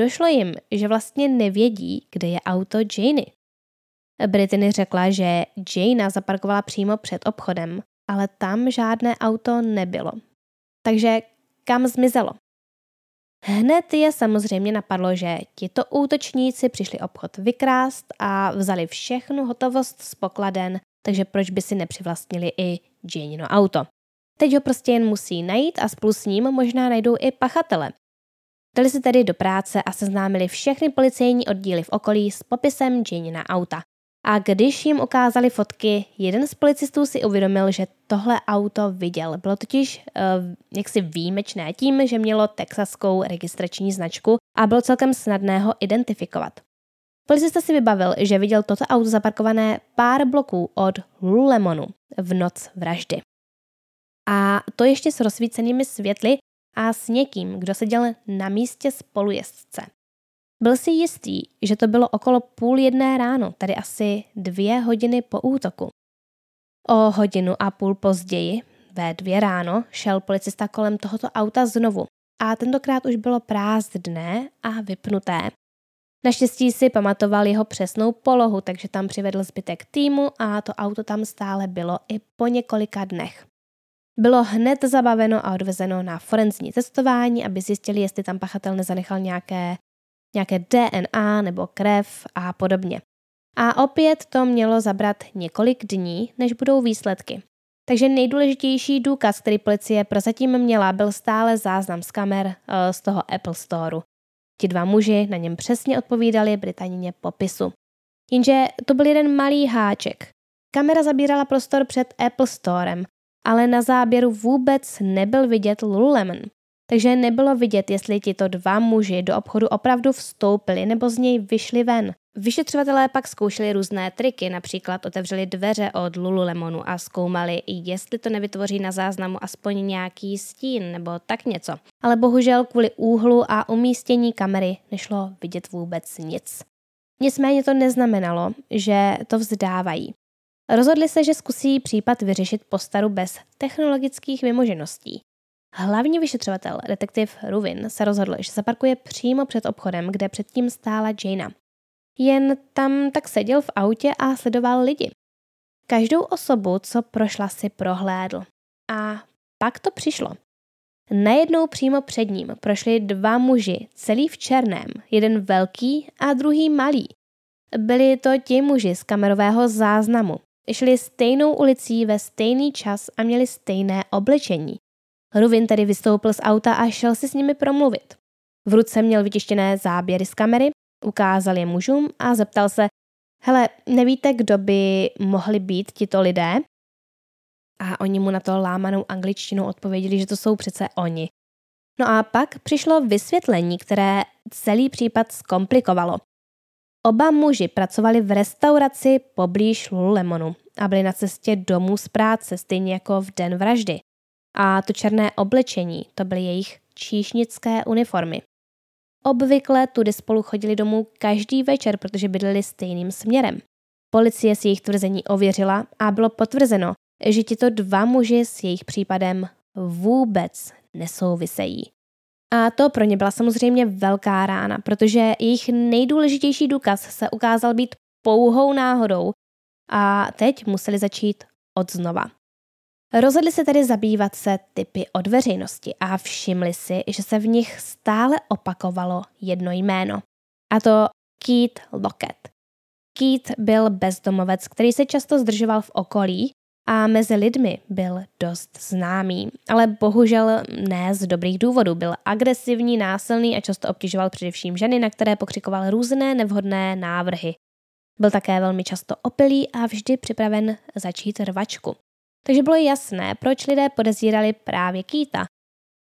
Došlo jim, že vlastně nevědí, kde je auto Janey. Brittany řekla, že Jana zaparkovala přímo před obchodem, ale tam žádné auto nebylo. Takže kam zmizelo? Hned je samozřejmě napadlo, že tito útočníci přišli obchod vykrást a vzali všechnu hotovost z pokladen, takže proč by si nepřivlastnili i Janino auto. Teď ho prostě jen musí najít a spolu s ním možná najdou i pachatele. Dali se tedy do práce a seznámili všechny policejní oddíly v okolí s popisem Janina auta. A když jim ukázali fotky, jeden z policistů si uvědomil, že tohle auto viděl. Bylo totiž uh, jaksi výjimečné tím, že mělo texaskou registrační značku a bylo celkem snadné ho identifikovat. Policista si vybavil, že viděl toto auto zaparkované pár bloků od Lulemonu v noc vraždy. A to ještě s rozsvícenými světly a s někým, kdo seděl na místě spolujezdce. Byl si jistý, že to bylo okolo půl jedné ráno, tedy asi dvě hodiny po útoku. O hodinu a půl později, ve dvě ráno, šel policista kolem tohoto auta znovu a tentokrát už bylo prázdné a vypnuté. Naštěstí si pamatoval jeho přesnou polohu, takže tam přivedl zbytek týmu a to auto tam stále bylo i po několika dnech. Bylo hned zabaveno a odvezeno na forenzní testování, aby zjistili, jestli tam pachatel nezanechal nějaké, nějaké DNA nebo krev a podobně. A opět to mělo zabrat několik dní, než budou výsledky. Takže nejdůležitější důkaz, který policie prozatím měla, byl stále záznam z kamer eh, z toho Apple Storeu. Ti dva muži na něm přesně odpovídali Britanině popisu. Jenže to byl jeden malý háček. Kamera zabírala prostor před Apple Storem, ale na záběru vůbec nebyl vidět Lululemon. Takže nebylo vidět, jestli tito dva muži do obchodu opravdu vstoupili nebo z něj vyšli ven. Vyšetřovatelé pak zkoušeli různé triky, například otevřeli dveře od Lululemonu a zkoumali, jestli to nevytvoří na záznamu aspoň nějaký stín nebo tak něco. Ale bohužel kvůli úhlu a umístění kamery nešlo vidět vůbec nic. Nicméně to neznamenalo, že to vzdávají. Rozhodli se, že zkusí případ vyřešit po staru bez technologických vymožeností. Hlavní vyšetřovatel, detektiv Ruvin, se rozhodl, že zaparkuje přímo před obchodem, kde předtím stála Jana. Jen tam tak seděl v autě a sledoval lidi. Každou osobu, co prošla, si prohlédl. A pak to přišlo. Najednou přímo před ním prošli dva muži, celý v černém, jeden velký a druhý malý. Byli to ti muži z kamerového záznamu. Šli stejnou ulicí ve stejný čas a měli stejné oblečení. Ruvin tedy vystoupil z auta a šel si s nimi promluvit. V ruce měl vytištěné záběry z kamery, ukázal je mužům a zeptal se, hele, nevíte, kdo by mohli být tito lidé? A oni mu na to lámanou angličtinou odpověděli, že to jsou přece oni. No a pak přišlo vysvětlení, které celý případ zkomplikovalo. Oba muži pracovali v restauraci poblíž Lululemonu a byli na cestě domů z práce, stejně jako v den vraždy. A to černé oblečení, to byly jejich číšnické uniformy. Obvykle tudy spolu chodili domů každý večer, protože bydleli stejným směrem. Policie si jejich tvrzení ověřila a bylo potvrzeno, že tito dva muži s jejich případem vůbec nesouvisejí. A to pro ně byla samozřejmě velká rána, protože jejich nejdůležitější důkaz se ukázal být pouhou náhodou a teď museli začít od znova. Rozhodli se tedy zabývat se typy od veřejnosti a všimli si, že se v nich stále opakovalo jedno jméno. A to Keith Lockett. Keith byl bezdomovec, který se často zdržoval v okolí a mezi lidmi byl dost známý, ale bohužel ne z dobrých důvodů. Byl agresivní, násilný a často obtěžoval především ženy, na které pokřikoval různé nevhodné návrhy. Byl také velmi často opilý a vždy připraven začít rvačku. Takže bylo jasné, proč lidé podezírali právě Kýta.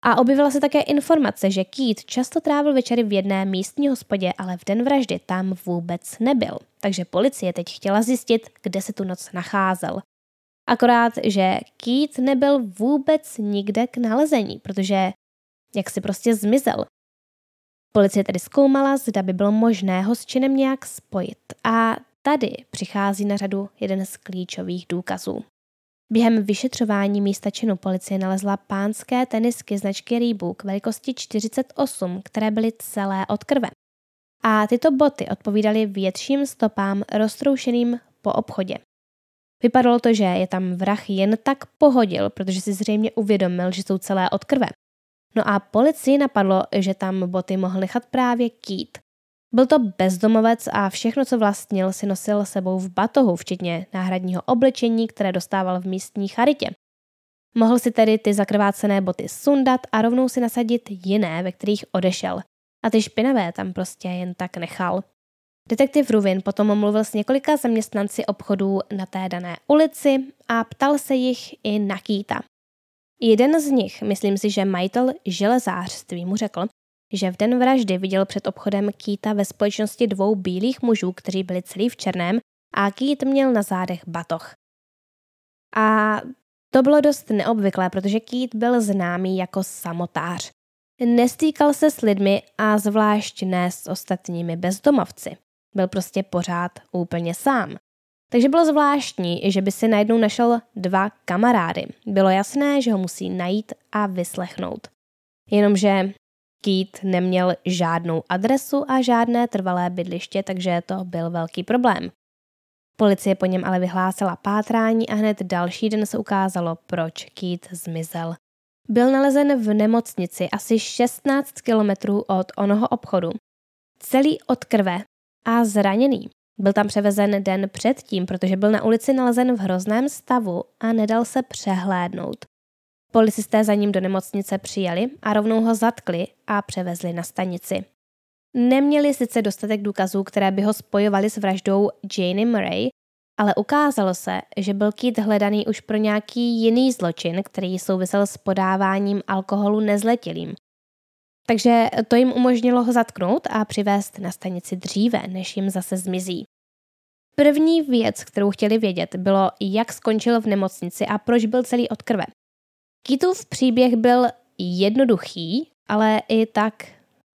A objevila se také informace, že Keith často trávil večery v jedné místní hospodě, ale v den vraždy tam vůbec nebyl. Takže policie teď chtěla zjistit, kde se tu noc nacházel. Akorát, že Keith nebyl vůbec nikde k nalezení, protože jak si prostě zmizel. Policie tedy zkoumala, zda by bylo možné ho s činem nějak spojit. A tady přichází na řadu jeden z klíčových důkazů. Během vyšetřování místa činu policie nalezla pánské tenisky značky Reebok velikosti 48, které byly celé od krve. A tyto boty odpovídaly větším stopám roztroušeným po obchodě. Vypadalo to, že je tam vrah jen tak pohodil, protože si zřejmě uvědomil, že jsou celé od krve. No a policii napadlo, že tam boty mohl nechat právě Keith. Byl to bezdomovec a všechno, co vlastnil, si nosil sebou v batohu, včetně náhradního oblečení, které dostával v místní charitě. Mohl si tedy ty zakrvácené boty sundat a rovnou si nasadit jiné, ve kterých odešel. A ty špinavé tam prostě jen tak nechal. Detektiv Ruvin potom mluvil s několika zaměstnanci obchodů na té dané ulici a ptal se jich i na Kýta. Jeden z nich, myslím si, že majitel železářství, mu řekl, že v den vraždy viděl před obchodem Kýta ve společnosti dvou bílých mužů, kteří byli celý v černém a Kýt měl na zádech batoh. A to bylo dost neobvyklé, protože Kýt byl známý jako samotář. Nestýkal se s lidmi a zvlášť ne s ostatními bezdomovci. Byl prostě pořád úplně sám. Takže bylo zvláštní, že by si najednou našel dva kamarády. Bylo jasné, že ho musí najít a vyslechnout. Jenomže Keith neměl žádnou adresu a žádné trvalé bydliště, takže to byl velký problém. Policie po něm ale vyhlásila pátrání a hned další den se ukázalo, proč Keith zmizel. Byl nalezen v nemocnici asi 16 kilometrů od onoho obchodu. Celý od krve a zraněný. Byl tam převezen den předtím, protože byl na ulici nalezen v hrozném stavu a nedal se přehlédnout. Policisté za ním do nemocnice přijeli a rovnou ho zatkli a převezli na stanici. Neměli sice dostatek důkazů, které by ho spojovaly s vraždou Jane Murray, ale ukázalo se, že byl Keith hledaný už pro nějaký jiný zločin, který souvisel s podáváním alkoholu nezletilým. Takže to jim umožnilo ho zatknout a přivést na stanici dříve, než jim zase zmizí. První věc, kterou chtěli vědět, bylo, jak skončil v nemocnici a proč byl celý od krve. Kitův příběh byl jednoduchý, ale i tak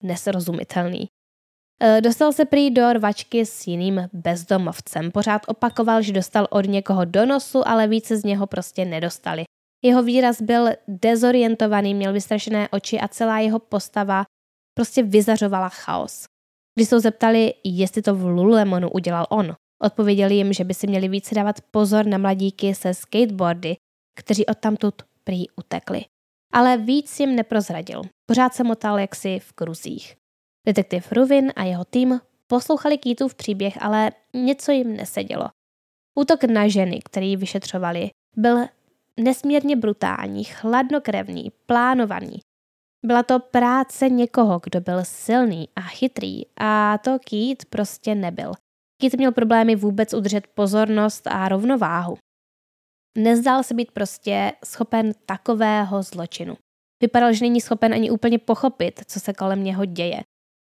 nesrozumitelný. E, dostal se prý do rvačky s jiným bezdomovcem. Pořád opakoval, že dostal od někoho do nosu, ale více z něho prostě nedostali. Jeho výraz byl dezorientovaný, měl vystrašené oči a celá jeho postava prostě vyzařovala chaos. Když se ho zeptali, jestli to v Lululemonu udělal on, Odpověděli jim, že by si měli více dávat pozor na mladíky se skateboardy, kteří odtamtud prý utekli. Ale víc jim neprozradil. Pořád se motal jaksi v kruzích. Detektiv Ruvin a jeho tým poslouchali Keithův příběh, ale něco jim nesedělo. Útok na ženy, který vyšetřovali, byl nesmírně brutální, chladnokrevný, plánovaný. Byla to práce někoho, kdo byl silný a chytrý a to Keith prostě nebyl. Keith měl problémy vůbec udržet pozornost a rovnováhu. Nezdál se být prostě schopen takového zločinu. Vypadal, že není schopen ani úplně pochopit, co se kolem něho děje.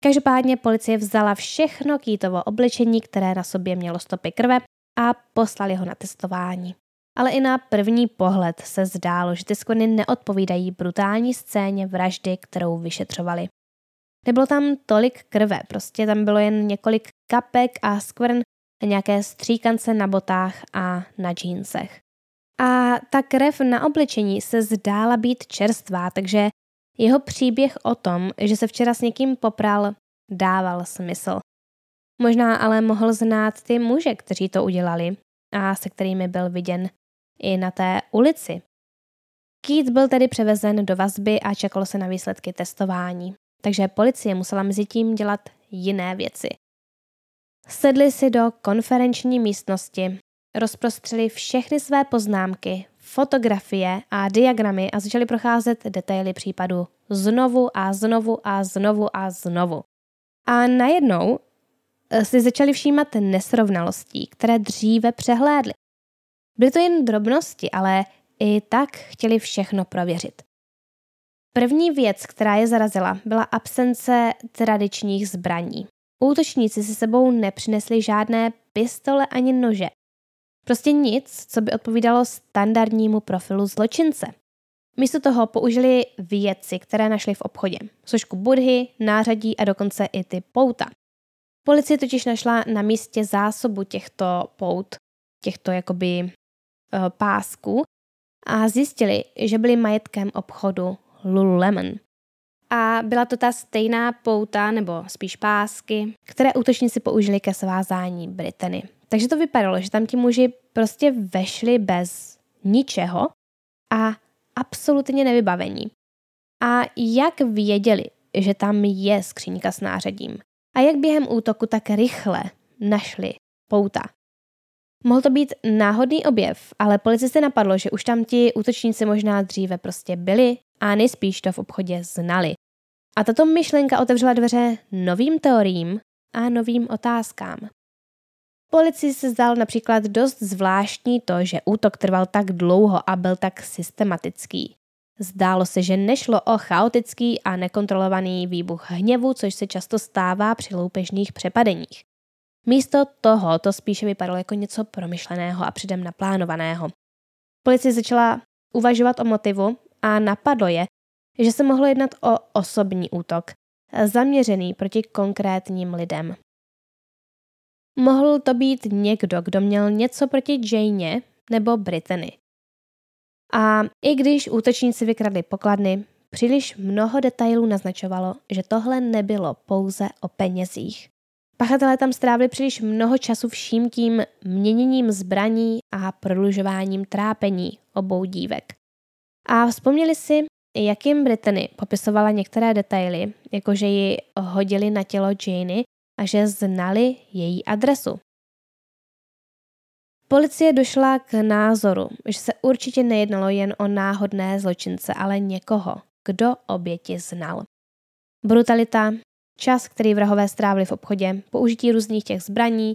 Každopádně policie vzala všechno Keithovo oblečení, které na sobě mělo stopy krve a poslali ho na testování. Ale i na první pohled se zdálo, že ty skvrny neodpovídají brutální scéně vraždy, kterou vyšetřovali. Nebylo tam tolik krve, prostě tam bylo jen několik kapek a skvrn a nějaké stříkance na botách a na džínsech. A ta krev na oblečení se zdála být čerstvá, takže jeho příběh o tom, že se včera s někým popral, dával smysl. Možná ale mohl znát ty muže, kteří to udělali a se kterými byl viděn i na té ulici. Keith byl tedy převezen do vazby a čekalo se na výsledky testování, takže policie musela mezi tím dělat jiné věci. Sedli si do konferenční místnosti, rozprostřeli všechny své poznámky, fotografie a diagramy a začali procházet detaily případu znovu a znovu a znovu a znovu. A najednou eh, si začali všímat nesrovnalostí, které dříve přehlédli. Byly to jen drobnosti, ale i tak chtěli všechno prověřit. První věc, která je zarazila, byla absence tradičních zbraní. Útočníci si sebou nepřinesli žádné pistole ani nože. Prostě nic, co by odpovídalo standardnímu profilu zločince. Místo toho použili věci, které našli v obchodě. Sošku budhy, nářadí a dokonce i ty pouta. Policie totiž našla na místě zásobu těchto pout, těchto jakoby uh, pásků a zjistili, že byly majetkem obchodu Lululemon. A byla to ta stejná pouta, nebo spíš pásky, které útočníci použili ke svázání Britany. Takže to vypadalo, že tam ti muži prostě vešli bez ničeho a absolutně nevybavení. A jak věděli, že tam je skříňka s nářadím? A jak během útoku tak rychle našli pouta? Mohl to být náhodný objev, ale policisty napadlo, že už tam ti útočníci možná dříve prostě byli a nejspíš to v obchodě znali. A tato myšlenka otevřela dveře novým teoriím a novým otázkám. Policii se zdal například dost zvláštní to, že útok trval tak dlouho a byl tak systematický. Zdálo se, že nešlo o chaotický a nekontrolovaný výbuch hněvu, což se často stává při loupežných přepadeních. Místo toho to spíše vypadalo jako něco promyšleného a předem naplánovaného. Policie začala uvažovat o motivu a napadlo je, že se mohlo jednat o osobní útok, zaměřený proti konkrétním lidem. Mohl to být někdo, kdo měl něco proti Jane nebo Brittany. A i když útočníci vykradli pokladny, příliš mnoho detailů naznačovalo, že tohle nebylo pouze o penězích. Pachatelé tam strávili příliš mnoho času vším tím měněním zbraní a prodlužováním trápení obou dívek. A vzpomněli si, jak jim Brittany popisovala některé detaily, jako že ji hodili na tělo Janey a že znali její adresu. Policie došla k názoru, že se určitě nejednalo jen o náhodné zločince, ale někoho, kdo oběti znal. Brutalita, čas, který vrahové strávili v obchodě, použití různých těch zbraní,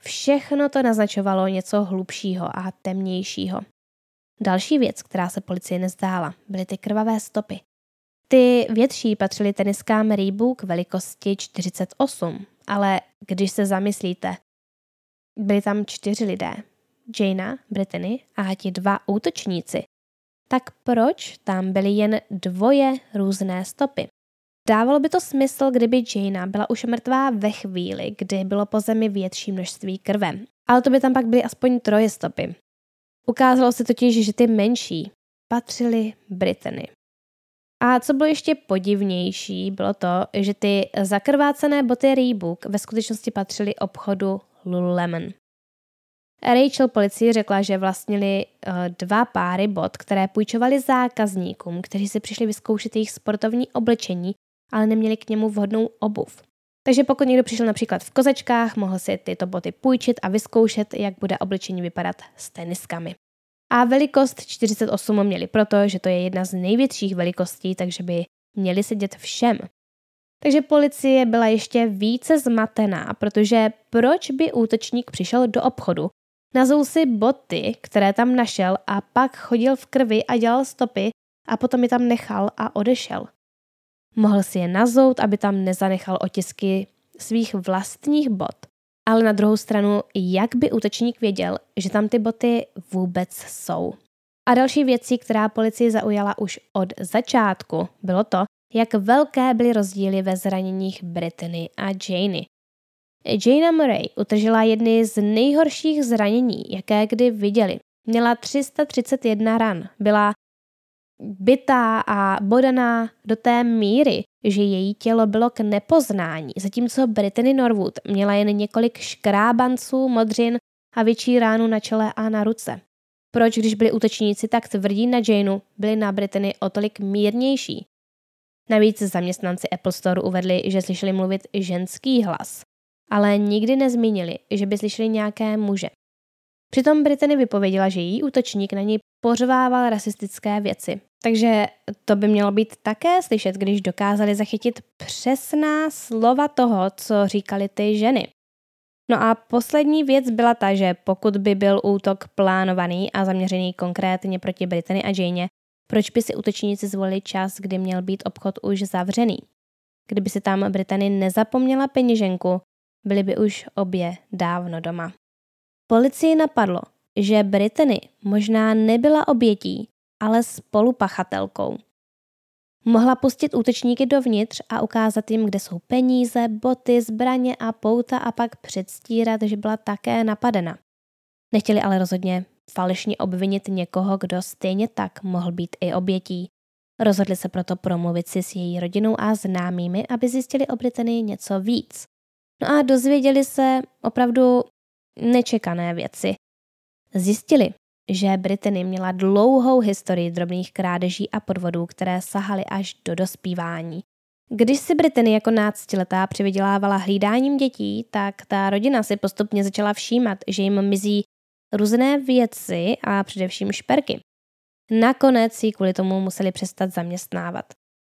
všechno to naznačovalo něco hlubšího a temnějšího. Další věc, která se policie nezdála, byly ty krvavé stopy. Ty větší patřily teniskám Reebok velikosti 48, ale když se zamyslíte, byli tam čtyři lidé. Jana, Brittany a ti dva útočníci. Tak proč tam byly jen dvoje různé stopy? Dávalo by to smysl, kdyby Jana byla už mrtvá ve chvíli, kdy bylo po zemi větší množství krve. Ale to by tam pak byly aspoň troje stopy. Ukázalo se totiž, že ty menší patřily Brittany. A co bylo ještě podivnější, bylo to, že ty zakrvácené boty Reebok ve skutečnosti patřily obchodu Lululemon. Rachel policii řekla, že vlastnili uh, dva páry bot, které půjčovali zákazníkům, kteří si přišli vyzkoušet jejich sportovní oblečení, ale neměli k němu vhodnou obuv. Takže pokud někdo přišel například v kozečkách, mohl si tyto boty půjčit a vyzkoušet, jak bude oblečení vypadat s teniskami. A velikost 48 měli proto, že to je jedna z největších velikostí, takže by měli sedět všem. Takže policie byla ještě více zmatená, protože proč by útočník přišel do obchodu, nazul si boty, které tam našel a pak chodil v krvi a dělal stopy a potom je tam nechal a odešel. Mohl si je nazout, aby tam nezanechal otisky svých vlastních bot. Ale na druhou stranu, jak by útočník věděl, že tam ty boty vůbec jsou? A další věcí, která policii zaujala už od začátku, bylo to, jak velké byly rozdíly ve zraněních Brittany a Janey. Jana Murray utržila jedny z nejhorších zranění, jaké kdy viděli. Měla 331 ran, byla bytá a bodaná do té míry, že její tělo bylo k nepoznání, zatímco Brittany Norwood měla jen několik škrábanců, modřin a větší ránu na čele a na ruce. Proč, když byli útočníci tak tvrdí na Janeu, byli na Brittany o tolik mírnější? Navíc zaměstnanci Apple Store uvedli, že slyšeli mluvit ženský hlas, ale nikdy nezmínili, že by slyšeli nějaké muže. Přitom Brittany vypověděla, že její útočník na něj pořvával rasistické věci. Takže to by mělo být také slyšet, když dokázali zachytit přesná slova toho, co říkali ty ženy. No a poslední věc byla ta, že pokud by byl útok plánovaný a zaměřený konkrétně proti Britany a Jane, proč by si útočníci zvolili čas, kdy měl být obchod už zavřený? Kdyby si tam Britany nezapomněla peněženku, byly by už obě dávno doma. Policii napadlo, že Britany možná nebyla obětí, ale spolupachatelkou. Mohla pustit útočníky dovnitř a ukázat jim, kde jsou peníze, boty, zbraně a pouta a pak předstírat, že byla také napadena. Nechtěli ale rozhodně falešně obvinit někoho, kdo stejně tak mohl být i obětí. Rozhodli se proto promluvit si s její rodinou a známými, aby zjistili o Británii něco víc. No a dozvěděli se opravdu nečekané věci. Zjistili, že Britany měla dlouhou historii drobných krádeží a podvodů, které sahaly až do dospívání. Když si Britany jako náctiletá přivydělávala hlídáním dětí, tak ta rodina si postupně začala všímat, že jim mizí různé věci a především šperky. Nakonec si kvůli tomu museli přestat zaměstnávat.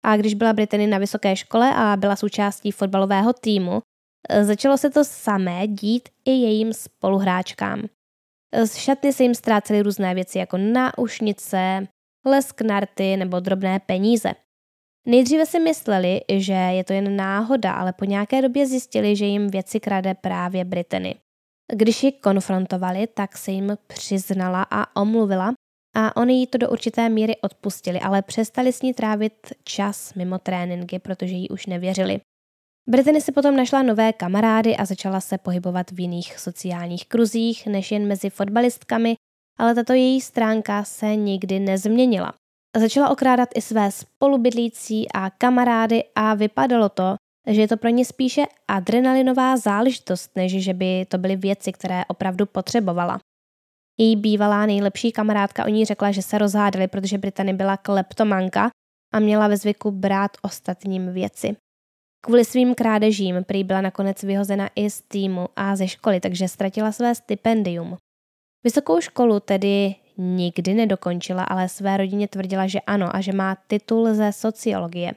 A když byla Britany na vysoké škole a byla součástí fotbalového týmu, začalo se to samé dít i jejím spoluhráčkám. Z šatny se jim ztrácely různé věci jako náušnice, lesk narty nebo drobné peníze. Nejdříve si mysleli, že je to jen náhoda, ale po nějaké době zjistili, že jim věci krade právě Britany. Když ji konfrontovali, tak se jim přiznala a omluvila a oni jí to do určité míry odpustili, ale přestali s ní trávit čas mimo tréninky, protože jí už nevěřili. Brittany si potom našla nové kamarády a začala se pohybovat v jiných sociálních kruzích než jen mezi fotbalistkami, ale tato její stránka se nikdy nezměnila. Začala okrádat i své spolubydlící a kamarády a vypadalo to, že je to pro ně spíše adrenalinová záležitost, než že by to byly věci, které opravdu potřebovala. Její bývalá nejlepší kamarádka o ní řekla, že se rozhádali, protože Britany byla kleptomanka a měla ve zvyku brát ostatním věci. Kvůli svým krádežím prý byla nakonec vyhozena i z týmu a ze školy, takže ztratila své stipendium. Vysokou školu tedy nikdy nedokončila, ale své rodině tvrdila, že ano a že má titul ze sociologie.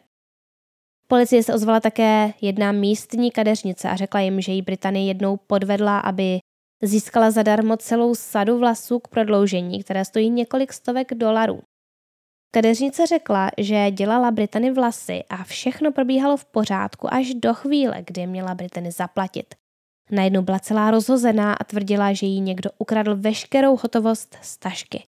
Policie se ozvala také jedna místní kadeřnice a řekla jim, že jí Britany jednou podvedla, aby získala zadarmo celou sadu vlasů k prodloužení, které stojí několik stovek dolarů. Kadeřnice řekla, že dělala Britany vlasy a všechno probíhalo v pořádku až do chvíle, kdy měla Britany zaplatit. Najednou byla celá rozhozená a tvrdila, že jí někdo ukradl veškerou hotovost z tašky.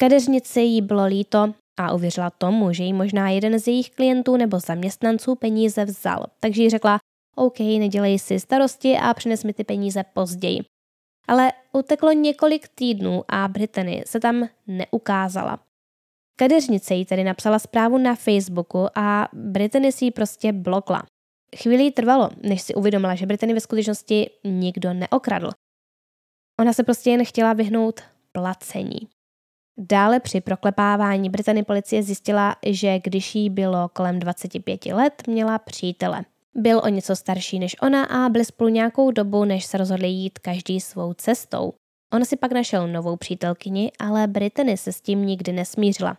Kadeřnici jí bylo líto a uvěřila tomu, že jí možná jeden z jejich klientů nebo zaměstnanců peníze vzal. Takže jí řekla, OK, nedělej si starosti a přines mi ty peníze později. Ale uteklo několik týdnů a Britany se tam neukázala. Kadeřnice jí tedy napsala zprávu na Facebooku a Britany si ji prostě blokla. Chvíli trvalo, než si uvědomila, že Britany ve skutečnosti nikdo neokradl. Ona se prostě jen chtěla vyhnout placení. Dále při proklepávání Britany policie zjistila, že když jí bylo kolem 25 let, měla přítele. Byl o něco starší než ona a byli spolu nějakou dobu, než se rozhodli jít každý svou cestou. On si pak našel novou přítelkyni, ale Brittany se s tím nikdy nesmířila.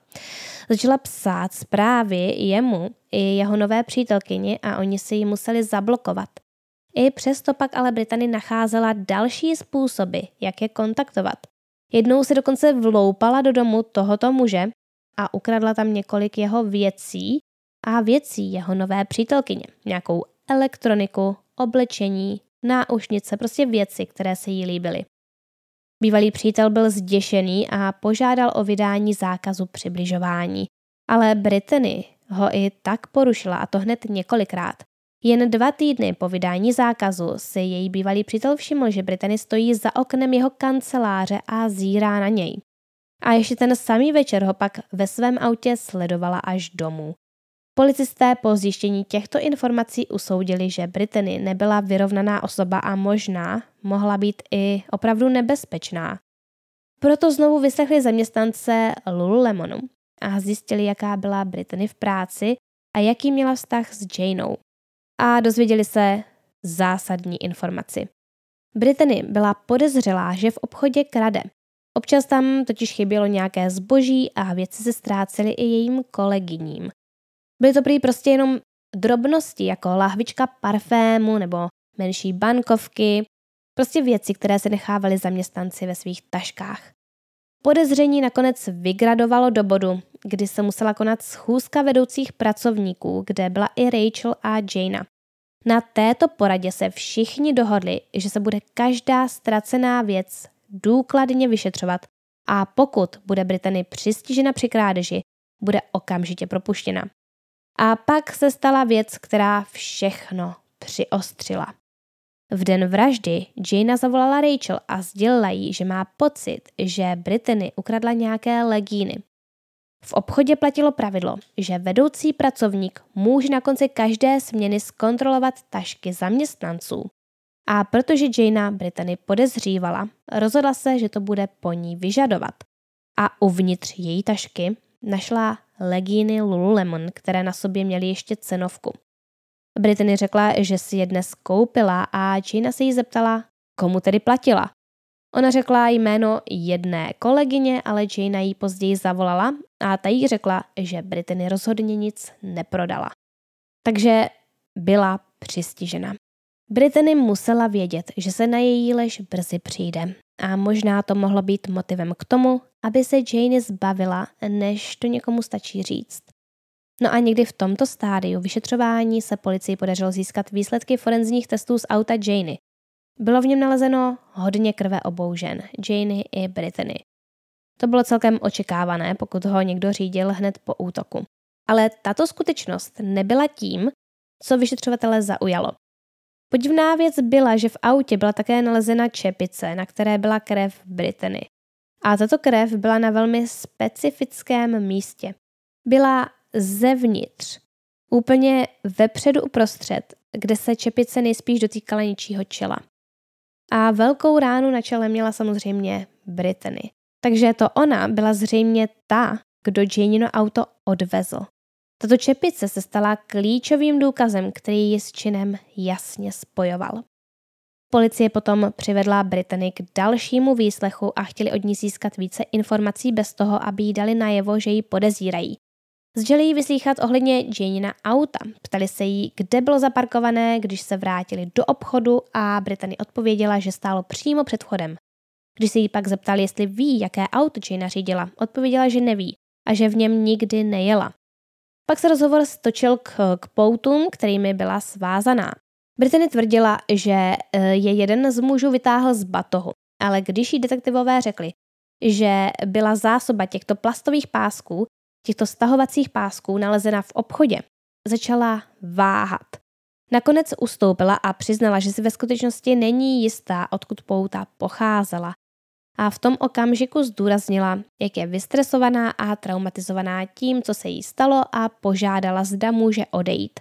Začala psát zprávy jemu i jeho nové přítelkyni a oni si ji museli zablokovat. I přesto pak ale Brittany nacházela další způsoby, jak je kontaktovat. Jednou se dokonce vloupala do domu tohoto muže a ukradla tam několik jeho věcí a věcí jeho nové přítelkyně. Nějakou elektroniku, oblečení, náušnice, prostě věci, které se jí líbily. Bývalý přítel byl zděšený a požádal o vydání zákazu přibližování. Ale Brittany ho i tak porušila a to hned několikrát. Jen dva týdny po vydání zákazu si její bývalý přítel všiml, že Brittany stojí za oknem jeho kanceláře a zírá na něj. A ještě ten samý večer ho pak ve svém autě sledovala až domů. Policisté po zjištění těchto informací usoudili, že Brittany nebyla vyrovnaná osoba a možná mohla být i opravdu nebezpečná. Proto znovu vyslechli zaměstnance Lululemonu a zjistili, jaká byla Brittany v práci a jaký měla vztah s Janeou. A dozvěděli se zásadní informaci. Brittany byla podezřelá, že v obchodě krade. Občas tam totiž chybělo nějaké zboží a věci se ztrácely i jejím kolegyním. Byly to prý prostě jenom drobnosti, jako lahvička parfému nebo menší bankovky, prostě věci, které se nechávaly zaměstnanci ve svých taškách. Podezření nakonec vygradovalo do bodu, kdy se musela konat schůzka vedoucích pracovníků, kde byla i Rachel a Jana. Na této poradě se všichni dohodli, že se bude každá ztracená věc důkladně vyšetřovat a pokud bude Britany přistižena při krádeži, bude okamžitě propuštěna. A pak se stala věc, která všechno přiostřila. V den vraždy Jana zavolala Rachel a sdělila jí, že má pocit, že Brittany ukradla nějaké legíny. V obchodě platilo pravidlo, že vedoucí pracovník může na konci každé směny zkontrolovat tašky zaměstnanců. A protože Jana Brittany podezřívala, rozhodla se, že to bude po ní vyžadovat. A uvnitř její tašky našla legíny Lululemon, které na sobě měly ještě cenovku. Brittany řekla, že si je dnes koupila a Gina se jí zeptala, komu tedy platila. Ona řekla jméno jedné kolegyně, ale Jana jí později zavolala a ta jí řekla, že Brittany rozhodně nic neprodala. Takže byla přistižena. Brittany musela vědět, že se na její lež brzy přijde a možná to mohlo být motivem k tomu, aby se Jane zbavila, než to někomu stačí říct. No a někdy v tomto stádiu vyšetřování se policii podařilo získat výsledky forenzních testů z auta Janey. Bylo v něm nalezeno hodně krve obou žen, Janey i Brittany. To bylo celkem očekávané, pokud ho někdo řídil hned po útoku. Ale tato skutečnost nebyla tím, co vyšetřovatele zaujalo. Podivná věc byla, že v autě byla také nalezena čepice, na které byla krev Brittany. A tato krev byla na velmi specifickém místě. Byla zevnitř, úplně vepředu uprostřed, kde se čepice nejspíš dotýkala něčího čela. A velkou ránu na čele měla samozřejmě Brittany. Takže to ona byla zřejmě ta, kdo Janino auto odvezl. Tato čepice se stala klíčovým důkazem, který ji s činem jasně spojoval. Policie potom přivedla Brittany k dalšímu výslechu a chtěli od ní získat více informací bez toho, aby jí dali najevo, že ji podezírají. Zželi jí vyslýchat ohledně Janina auta. Ptali se jí, kde bylo zaparkované, když se vrátili do obchodu a Brittany odpověděla, že stálo přímo před vchodem. Když se jí pak zeptali, jestli ví, jaké auto Jana řídila, odpověděla, že neví a že v něm nikdy nejela. Pak se rozhovor stočil k, k poutům, kterými byla svázaná. Brittany tvrdila, že e, je jeden z mužů vytáhl z batohu, ale když jí detektivové řekli, že byla zásoba těchto plastových pásků, těchto stahovacích pásků nalezena v obchodě, začala váhat. Nakonec ustoupila a přiznala, že si ve skutečnosti není jistá, odkud pouta pocházela. A v tom okamžiku zdůraznila, jak je vystresovaná a traumatizovaná tím, co se jí stalo a požádala, zda může odejít.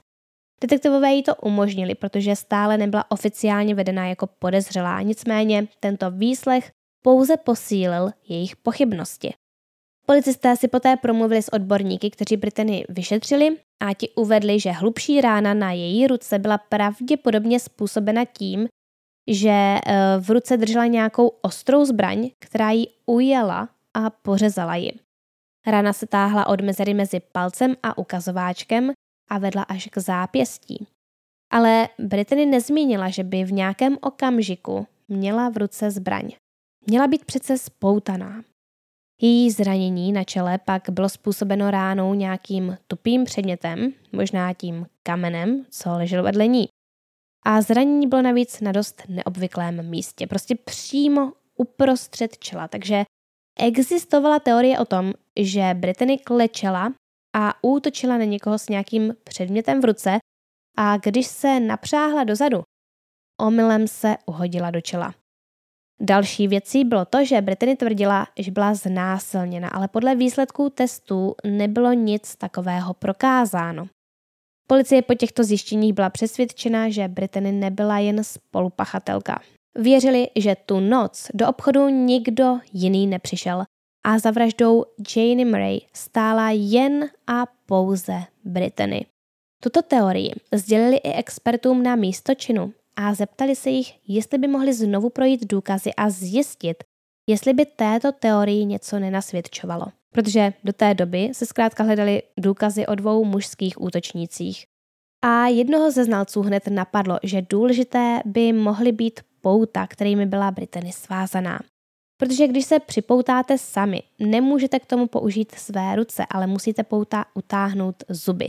Detektivové jí to umožnili, protože stále nebyla oficiálně vedena jako podezřelá, nicméně tento výslech pouze posílil jejich pochybnosti. Policisté si poté promluvili s odborníky, kteří Britany vyšetřili a ti uvedli, že hlubší rána na její ruce byla pravděpodobně způsobena tím, že eh, v ruce držela nějakou ostrou zbraň, která ji ujela a pořezala ji. Rána se táhla od mezery mezi palcem a ukazováčkem a vedla až k zápěstí. Ale Brittany nezmínila, že by v nějakém okamžiku měla v ruce zbraň. Měla být přece spoutaná. Její zranění na čele pak bylo způsobeno ránou nějakým tupým předmětem, možná tím kamenem, co ležel vedle ní. A zranění bylo navíc na dost neobvyklém místě, prostě přímo uprostřed čela, takže existovala teorie o tom, že Brittany klečela a útočila na někoho s nějakým předmětem v ruce a když se napřáhla dozadu, omylem se uhodila do čela. Další věcí bylo to, že Brittany tvrdila, že byla znásilněna, ale podle výsledků testů nebylo nic takového prokázáno. Policie po těchto zjištěních byla přesvědčena, že Brittany nebyla jen spolupachatelka. Věřili, že tu noc do obchodu nikdo jiný nepřišel a za vraždou Jane Murray stála jen a pouze Brittany. Tuto teorii sdělili i expertům na místo činu a zeptali se jich, jestli by mohli znovu projít důkazy a zjistit, jestli by této teorii něco nenasvědčovalo. Protože do té doby se zkrátka hledali důkazy o dvou mužských útočnících. A jednoho ze znalců hned napadlo, že důležité by mohly být pouta, kterými byla Brittany svázaná. Protože když se připoutáte sami, nemůžete k tomu použít své ruce, ale musíte pouta utáhnout zuby.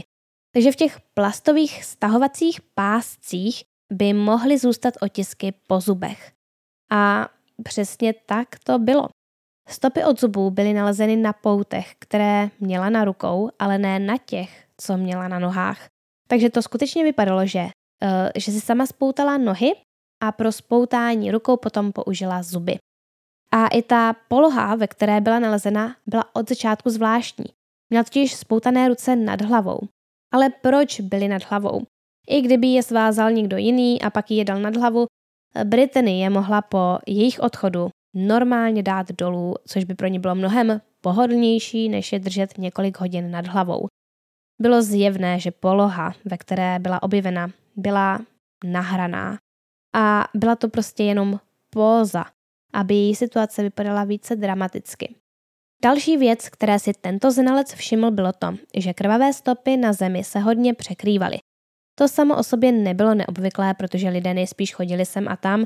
Takže v těch plastových stahovacích páscích by mohly zůstat otisky po zubech. A přesně tak to bylo. Stopy od zubů byly nalezeny na poutech, které měla na rukou, ale ne na těch, co měla na nohách. Takže to skutečně vypadalo, že, uh, že si sama spoutala nohy a pro spoutání rukou potom použila zuby. A i ta poloha, ve které byla nalezena, byla od začátku zvláštní. Měla totiž spoutané ruce nad hlavou. Ale proč byly nad hlavou? I kdyby je svázal někdo jiný a pak je dal nad hlavu, Brittany je mohla po jejich odchodu normálně dát dolů, což by pro ně bylo mnohem pohodlnější, než je držet několik hodin nad hlavou. Bylo zjevné, že poloha, ve které byla objevena, byla nahraná a byla to prostě jenom póza, aby její situace vypadala více dramaticky. Další věc, které si tento znalec všiml, bylo to, že krvavé stopy na zemi se hodně překrývaly. To samo o sobě nebylo neobvyklé, protože lidé nejspíš chodili sem a tam,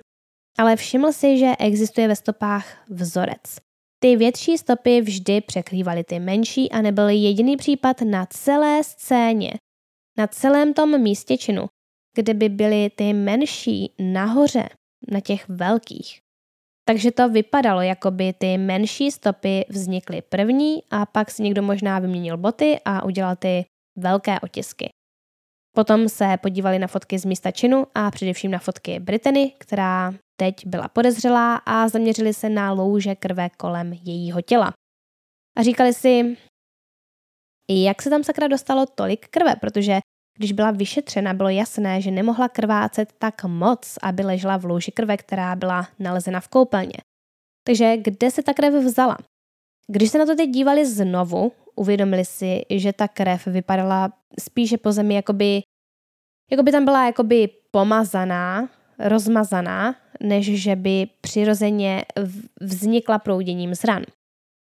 ale všiml si, že existuje ve stopách vzorec. Ty větší stopy vždy překrývaly ty menší a nebyl jediný případ na celé scéně, na celém tom místě činu, kde by byly ty menší nahoře na těch velkých. Takže to vypadalo, jako by ty menší stopy vznikly první a pak si někdo možná vyměnil boty a udělal ty velké otisky. Potom se podívali na fotky z místa činu a především na fotky Brittany, která teď byla podezřelá a zaměřili se na louže krve kolem jejího těla. A říkali si, jak se tam sakra dostalo tolik krve, protože když byla vyšetřena, bylo jasné, že nemohla krvácet tak moc, aby ležela v louži krve, která byla nalezena v koupelně. Takže kde se ta krev vzala? Když se na to teď dívali znovu, uvědomili si, že ta krev vypadala spíše po zemi, jakoby, jakoby tam byla jakoby pomazaná, rozmazaná, než že by přirozeně vznikla prouděním z ran.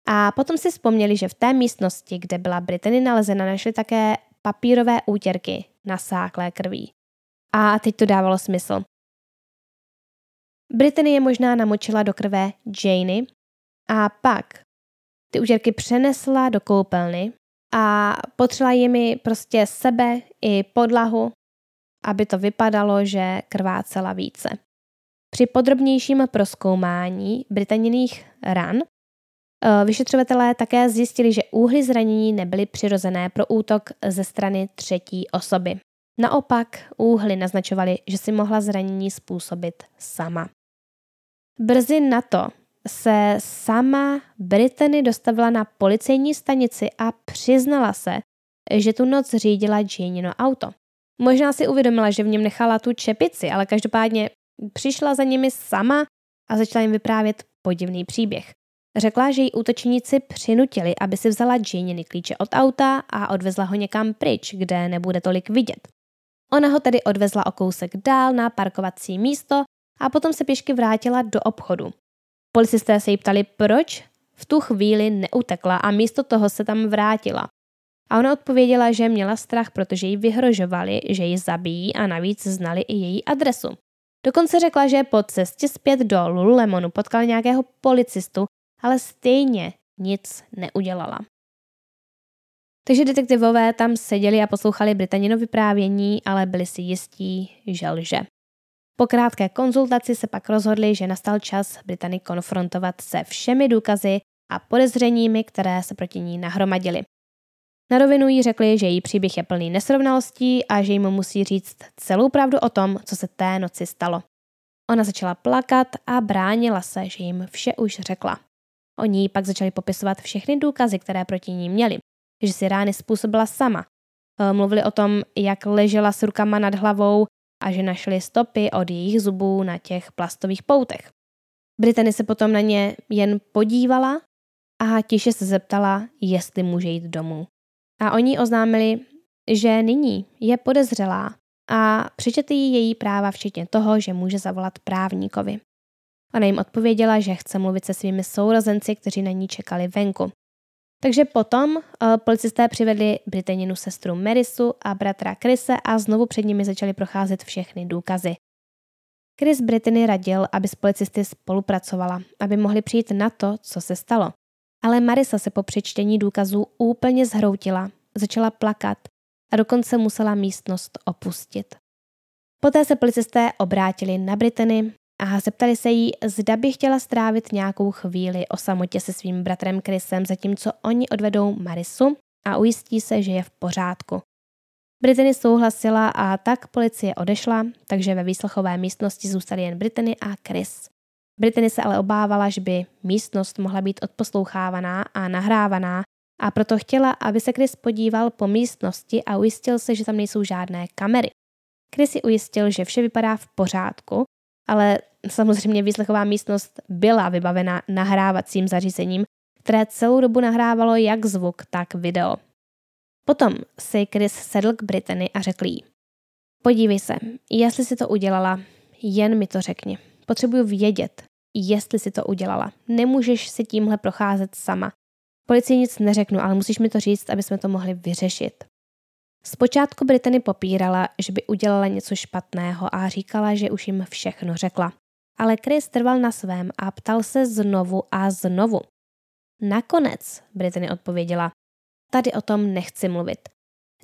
A potom si vzpomněli, že v té místnosti, kde byla Britany nalezena, našli také papírové útěrky nasáklé krví. A teď to dávalo smysl. Brittany je možná namočila do krve Janey a pak ty útěrky přenesla do koupelny a potřela jimi prostě sebe i podlahu, aby to vypadalo, že krvácela více. Při podrobnějším proskoumání Britaniných ran vyšetřovatelé také zjistili, že úhly zranění nebyly přirozené pro útok ze strany třetí osoby. Naopak úhly naznačovaly, že si mohla zranění způsobit sama. Brzy na to se sama Brittany dostavila na policejní stanici a přiznala se, že tu noc řídila Janino auto. Možná si uvědomila, že v něm nechala tu čepici, ale každopádně přišla za nimi sama a začala jim vyprávět podivný příběh. Řekla, že jí útočníci přinutili, aby si vzala Janiny klíče od auta a odvezla ho někam pryč, kde nebude tolik vidět. Ona ho tedy odvezla o kousek dál na parkovací místo a potom se pěšky vrátila do obchodu. Policisté se jí ptali, proč v tu chvíli neutekla a místo toho se tam vrátila. A ona odpověděla, že měla strach, protože jí vyhrožovali, že ji zabijí a navíc znali i její adresu. Dokonce řekla, že po cestě zpět do Lululemonu potkala nějakého policistu, ale stejně nic neudělala. Takže detektivové tam seděli a poslouchali Britanino vyprávění, ale byli si jistí, že lže. Po krátké konzultaci se pak rozhodli, že nastal čas Britany konfrontovat se všemi důkazy a podezřeními, které se proti ní nahromadily. Na rovinu jí řekli, že její příběh je plný nesrovnalostí a že jim musí říct celou pravdu o tom, co se té noci stalo. Ona začala plakat a bránila se, že jim vše už řekla. Oni pak začali popisovat všechny důkazy, které proti ní měli, že si rány způsobila sama. E, mluvili o tom, jak ležela s rukama nad hlavou a že našli stopy od jejich zubů na těch plastových poutech. Britany se potom na ně jen podívala a tiše se zeptala, jestli může jít domů. A oni oznámili, že nyní je podezřelá a přečetli jí její práva včetně toho, že může zavolat právníkovi. Ona jim odpověděla, že chce mluvit se svými sourozenci, kteří na ní čekali venku. Takže potom uh, policisté přivedli Britaninu sestru Merisu a bratra Krise a znovu před nimi začali procházet všechny důkazy. Chris Brittany radil, aby s policisty spolupracovala, aby mohli přijít na to, co se stalo. Ale Marisa se po přečtení důkazů úplně zhroutila, začala plakat a dokonce musela místnost opustit. Poté se policisté obrátili na Britany a zeptali se jí, zda by chtěla strávit nějakou chvíli o samotě se svým bratrem Chrisem, zatímco oni odvedou Marisu a ujistí se, že je v pořádku. Britany souhlasila a tak policie odešla, takže ve výslechové místnosti zůstali jen Britany a Chris. Britany se ale obávala, že by místnost mohla být odposlouchávaná a nahrávaná a proto chtěla, aby se Chris podíval po místnosti a ujistil se, že tam nejsou žádné kamery. Chris si ujistil, že vše vypadá v pořádku, ale samozřejmě výslechová místnost byla vybavena nahrávacím zařízením, které celou dobu nahrávalo jak zvuk, tak video. Potom si Chris sedl k Brittany a řekl jí, podívej se, jestli si to udělala, jen mi to řekni. Potřebuju vědět, jestli si to udělala. Nemůžeš si tímhle procházet sama. Policii nic neřeknu, ale musíš mi to říct, aby jsme to mohli vyřešit. Zpočátku Britany popírala, že by udělala něco špatného a říkala, že už jim všechno řekla. Ale Chris trval na svém a ptal se znovu a znovu. Nakonec Britany odpověděla, tady o tom nechci mluvit.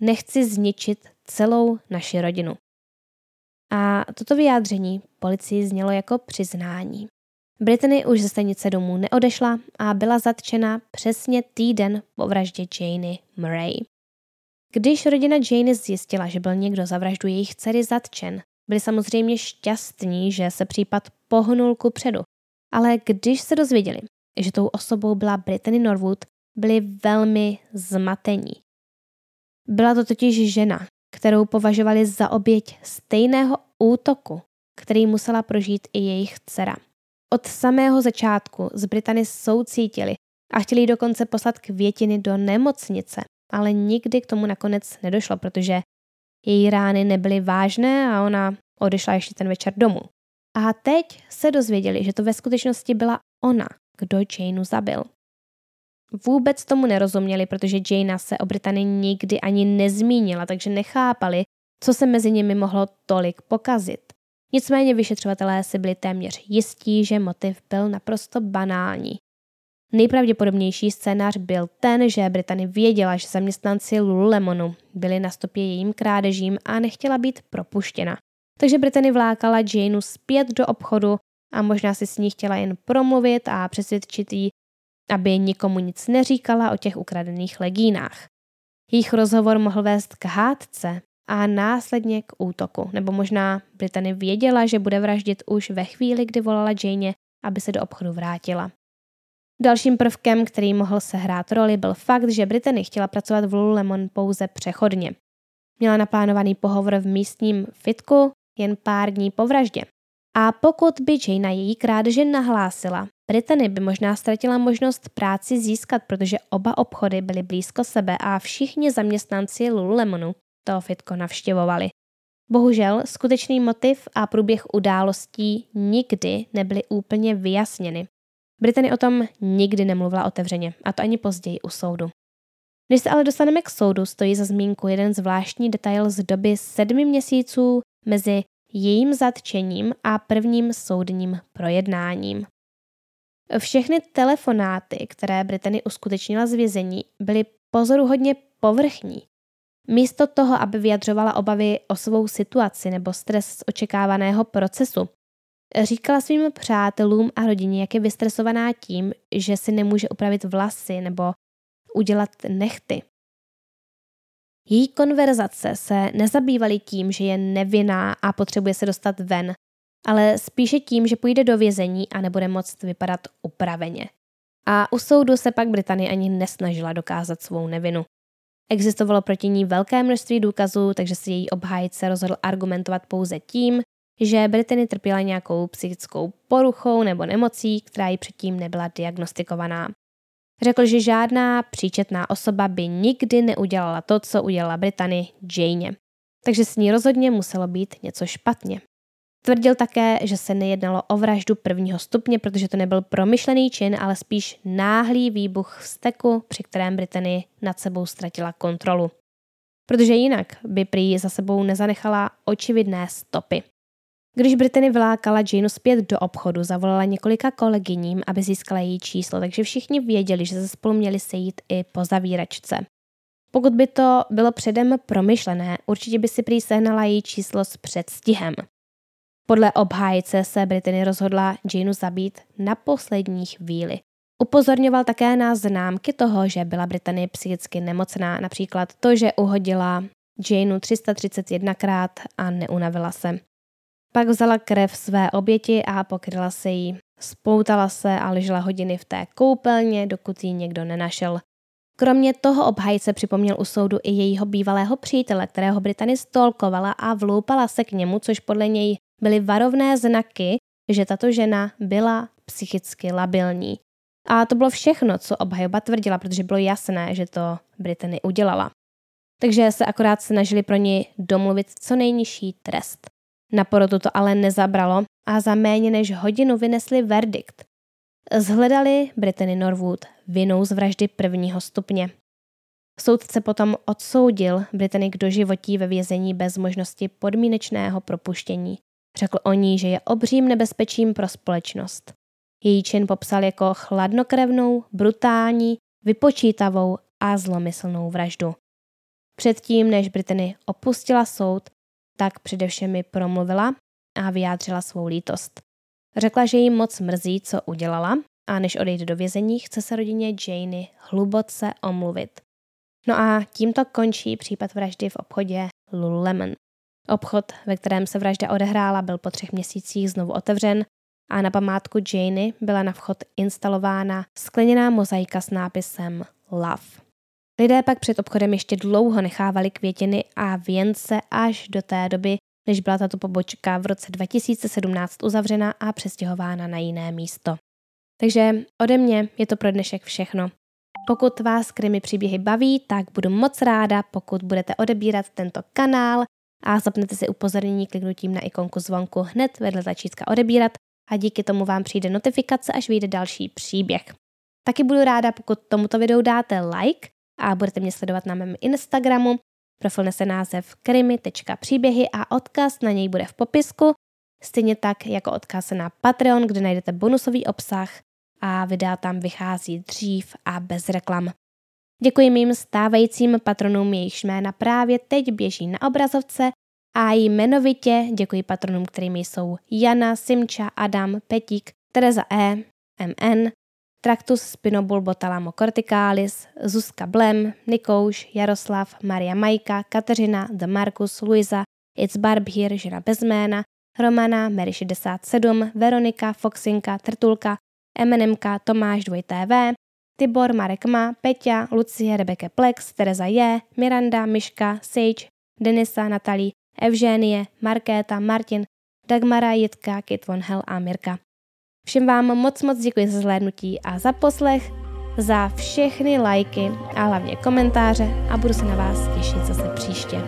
Nechci zničit celou naši rodinu. A toto vyjádření policii znělo jako přiznání. Brittany už ze stanice domů neodešla a byla zatčena přesně týden po vraždě Janey Murray. Když rodina Jane zjistila, že byl někdo za vraždu jejich dcery zatčen, byli samozřejmě šťastní, že se případ pohnul ku předu. Ale když se dozvěděli, že tou osobou byla Brittany Norwood, byli velmi zmatení. Byla to totiž žena, kterou považovali za oběť stejného útoku, který musela prožít i jejich dcera. Od samého začátku z Britany soucítili a chtěli dokonce poslat květiny do nemocnice, ale nikdy k tomu nakonec nedošlo, protože její rány nebyly vážné a ona odešla ještě ten večer domů. A teď se dozvěděli, že to ve skutečnosti byla ona, kdo Janeu zabil. Vůbec tomu nerozuměli, protože Jana se o Britany nikdy ani nezmínila, takže nechápali, co se mezi nimi mohlo tolik pokazit. Nicméně vyšetřovatelé si byli téměř jistí, že motiv byl naprosto banální. Nejpravděpodobnější scénář byl ten, že Britany věděla, že zaměstnanci Lululemonu byli na stopě jejím krádežím a nechtěla být propuštěna. Takže Britany vlákala Janeu zpět do obchodu a možná si s ní chtěla jen promluvit a přesvědčit jí, aby nikomu nic neříkala o těch ukradených legínách. Jejich rozhovor mohl vést k hádce a následně k útoku, nebo možná Britany věděla, že bude vraždit už ve chvíli, kdy volala Jane, aby se do obchodu vrátila. Dalším prvkem, který mohl sehrát roli, byl fakt, že Britany chtěla pracovat v Lululemon pouze přechodně. Měla naplánovaný pohovor v místním fitku jen pár dní po vraždě. A pokud by Jane její krádeže nahlásila, Brittany by možná ztratila možnost práci získat, protože oba obchody byly blízko sebe a všichni zaměstnanci Lululemonu to fitko navštěvovali. Bohužel skutečný motiv a průběh událostí nikdy nebyly úplně vyjasněny. Brittany o tom nikdy nemluvila otevřeně, a to ani později u soudu. Když se ale dostaneme k soudu, stojí za zmínku jeden zvláštní detail z doby sedmi měsíců mezi jejím zatčením a prvním soudním projednáním. Všechny telefonáty, které Britany uskutečnila z vězení, byly pozoruhodně povrchní. Místo toho, aby vyjadřovala obavy o svou situaci nebo stres z očekávaného procesu, říkala svým přátelům a rodině, jak je vystresovaná tím, že si nemůže upravit vlasy nebo udělat nechty. Její konverzace se nezabývaly tím, že je nevinná a potřebuje se dostat ven, ale spíše tím, že půjde do vězení a nebude moct vypadat upraveně. A u soudu se pak Británie ani nesnažila dokázat svou nevinu. Existovalo proti ní velké množství důkazů, takže si její obhájce rozhodl argumentovat pouze tím, že Brittany trpěla nějakou psychickou poruchou nebo nemocí, která jí předtím nebyla diagnostikovaná. Řekl, že žádná příčetná osoba by nikdy neudělala to, co udělala Brittany Jane. Takže s ní rozhodně muselo být něco špatně. Tvrdil také, že se nejednalo o vraždu prvního stupně, protože to nebyl promyšlený čin, ale spíš náhlý výbuch vzteku, při kterém Brittany nad sebou ztratila kontrolu. Protože jinak by prý za sebou nezanechala očividné stopy. Když Brittany vylákala Janeu zpět do obchodu, zavolala několika kolegyním, aby získala její číslo, takže všichni věděli, že se spolu měli sejít i po zavíračce. Pokud by to bylo předem promyšlené, určitě by si prý sehnala její číslo s předstihem. Podle obhájce se Brittany rozhodla Janeu zabít na poslední chvíli. Upozorňoval také na známky toho, že byla Brittany psychicky nemocná, například to, že uhodila Janeu 331krát a neunavila se. Pak vzala krev své oběti a pokryla se jí. Spoutala se a ležela hodiny v té koupelně, dokud ji někdo nenašel. Kromě toho obhajce připomněl u soudu i jejího bývalého přítele, kterého Britany stolkovala a vloupala se k němu, což podle něj byly varovné znaky, že tato žena byla psychicky labilní. A to bylo všechno, co obhajoba tvrdila, protože bylo jasné, že to Britany udělala. Takže se akorát snažili pro ní domluvit co nejnižší trest. Na porotu to ale nezabralo a za méně než hodinu vynesli verdikt. Zhledali Brittany Norwood vinou z vraždy prvního stupně. Soudce potom odsoudil Brittany k doživotí ve vězení bez možnosti podmínečného propuštění. Řekl o ní, že je obřím nebezpečím pro společnost. Její čin popsal jako chladnokrevnou, brutální, vypočítavou a zlomyslnou vraždu. Předtím, než Brittany opustila soud, tak především mi promluvila a vyjádřila svou lítost. Řekla, že jí moc mrzí, co udělala a než odejde do vězení, chce se rodině Janey hluboce omluvit. No a tímto končí případ vraždy v obchodě Lululemon. Obchod, ve kterém se vražda odehrála, byl po třech měsících znovu otevřen a na památku Janey byla na vchod instalována skleněná mozaika s nápisem Love. Lidé pak před obchodem ještě dlouho nechávali květiny a věnce až do té doby, než byla tato pobočka v roce 2017 uzavřena a přestěhována na jiné místo. Takže ode mě je to pro dnešek všechno. Pokud vás krimi příběhy baví, tak budu moc ráda, pokud budete odebírat tento kanál a zapnete si upozornění kliknutím na ikonku zvonku hned vedle tlačítka odebírat a díky tomu vám přijde notifikace, až vyjde další příběh. Taky budu ráda, pokud tomuto videu dáte like a budete mě sledovat na mém Instagramu. Profil nese název krimi.příběhy a odkaz na něj bude v popisku, stejně tak jako odkaz na Patreon, kde najdete bonusový obsah a videa tam vychází dřív a bez reklam. Děkuji mým stávajícím patronům, jejichž jména právě teď běží na obrazovce a jmenovitě děkuji patronům, kterými jsou Jana, Simča, Adam, Petík, Tereza E, MN, Tractus spinobulbotalamo corticalis, Zuzka Blem, Nikouš, Jaroslav, Maria Majka, Kateřina, The Marcus, Luisa, It's Barbhir, žena bez jména, Romana, Mary 67, Veronika, Foxinka, Trtulka, MNMK, Tomáš 2TV, Tibor, Marek Ma, Peťa, Lucie, Rebeke Plex, Tereza J, Miranda, Miška, Sage, Denisa, Natalí, Evženie, Markéta, Martin, Dagmara, Jitka, Kit von Hell a Mirka. Všem vám moc moc děkuji za zhlédnutí a za poslech, za všechny lajky a hlavně komentáře a budu se na vás těšit zase příště.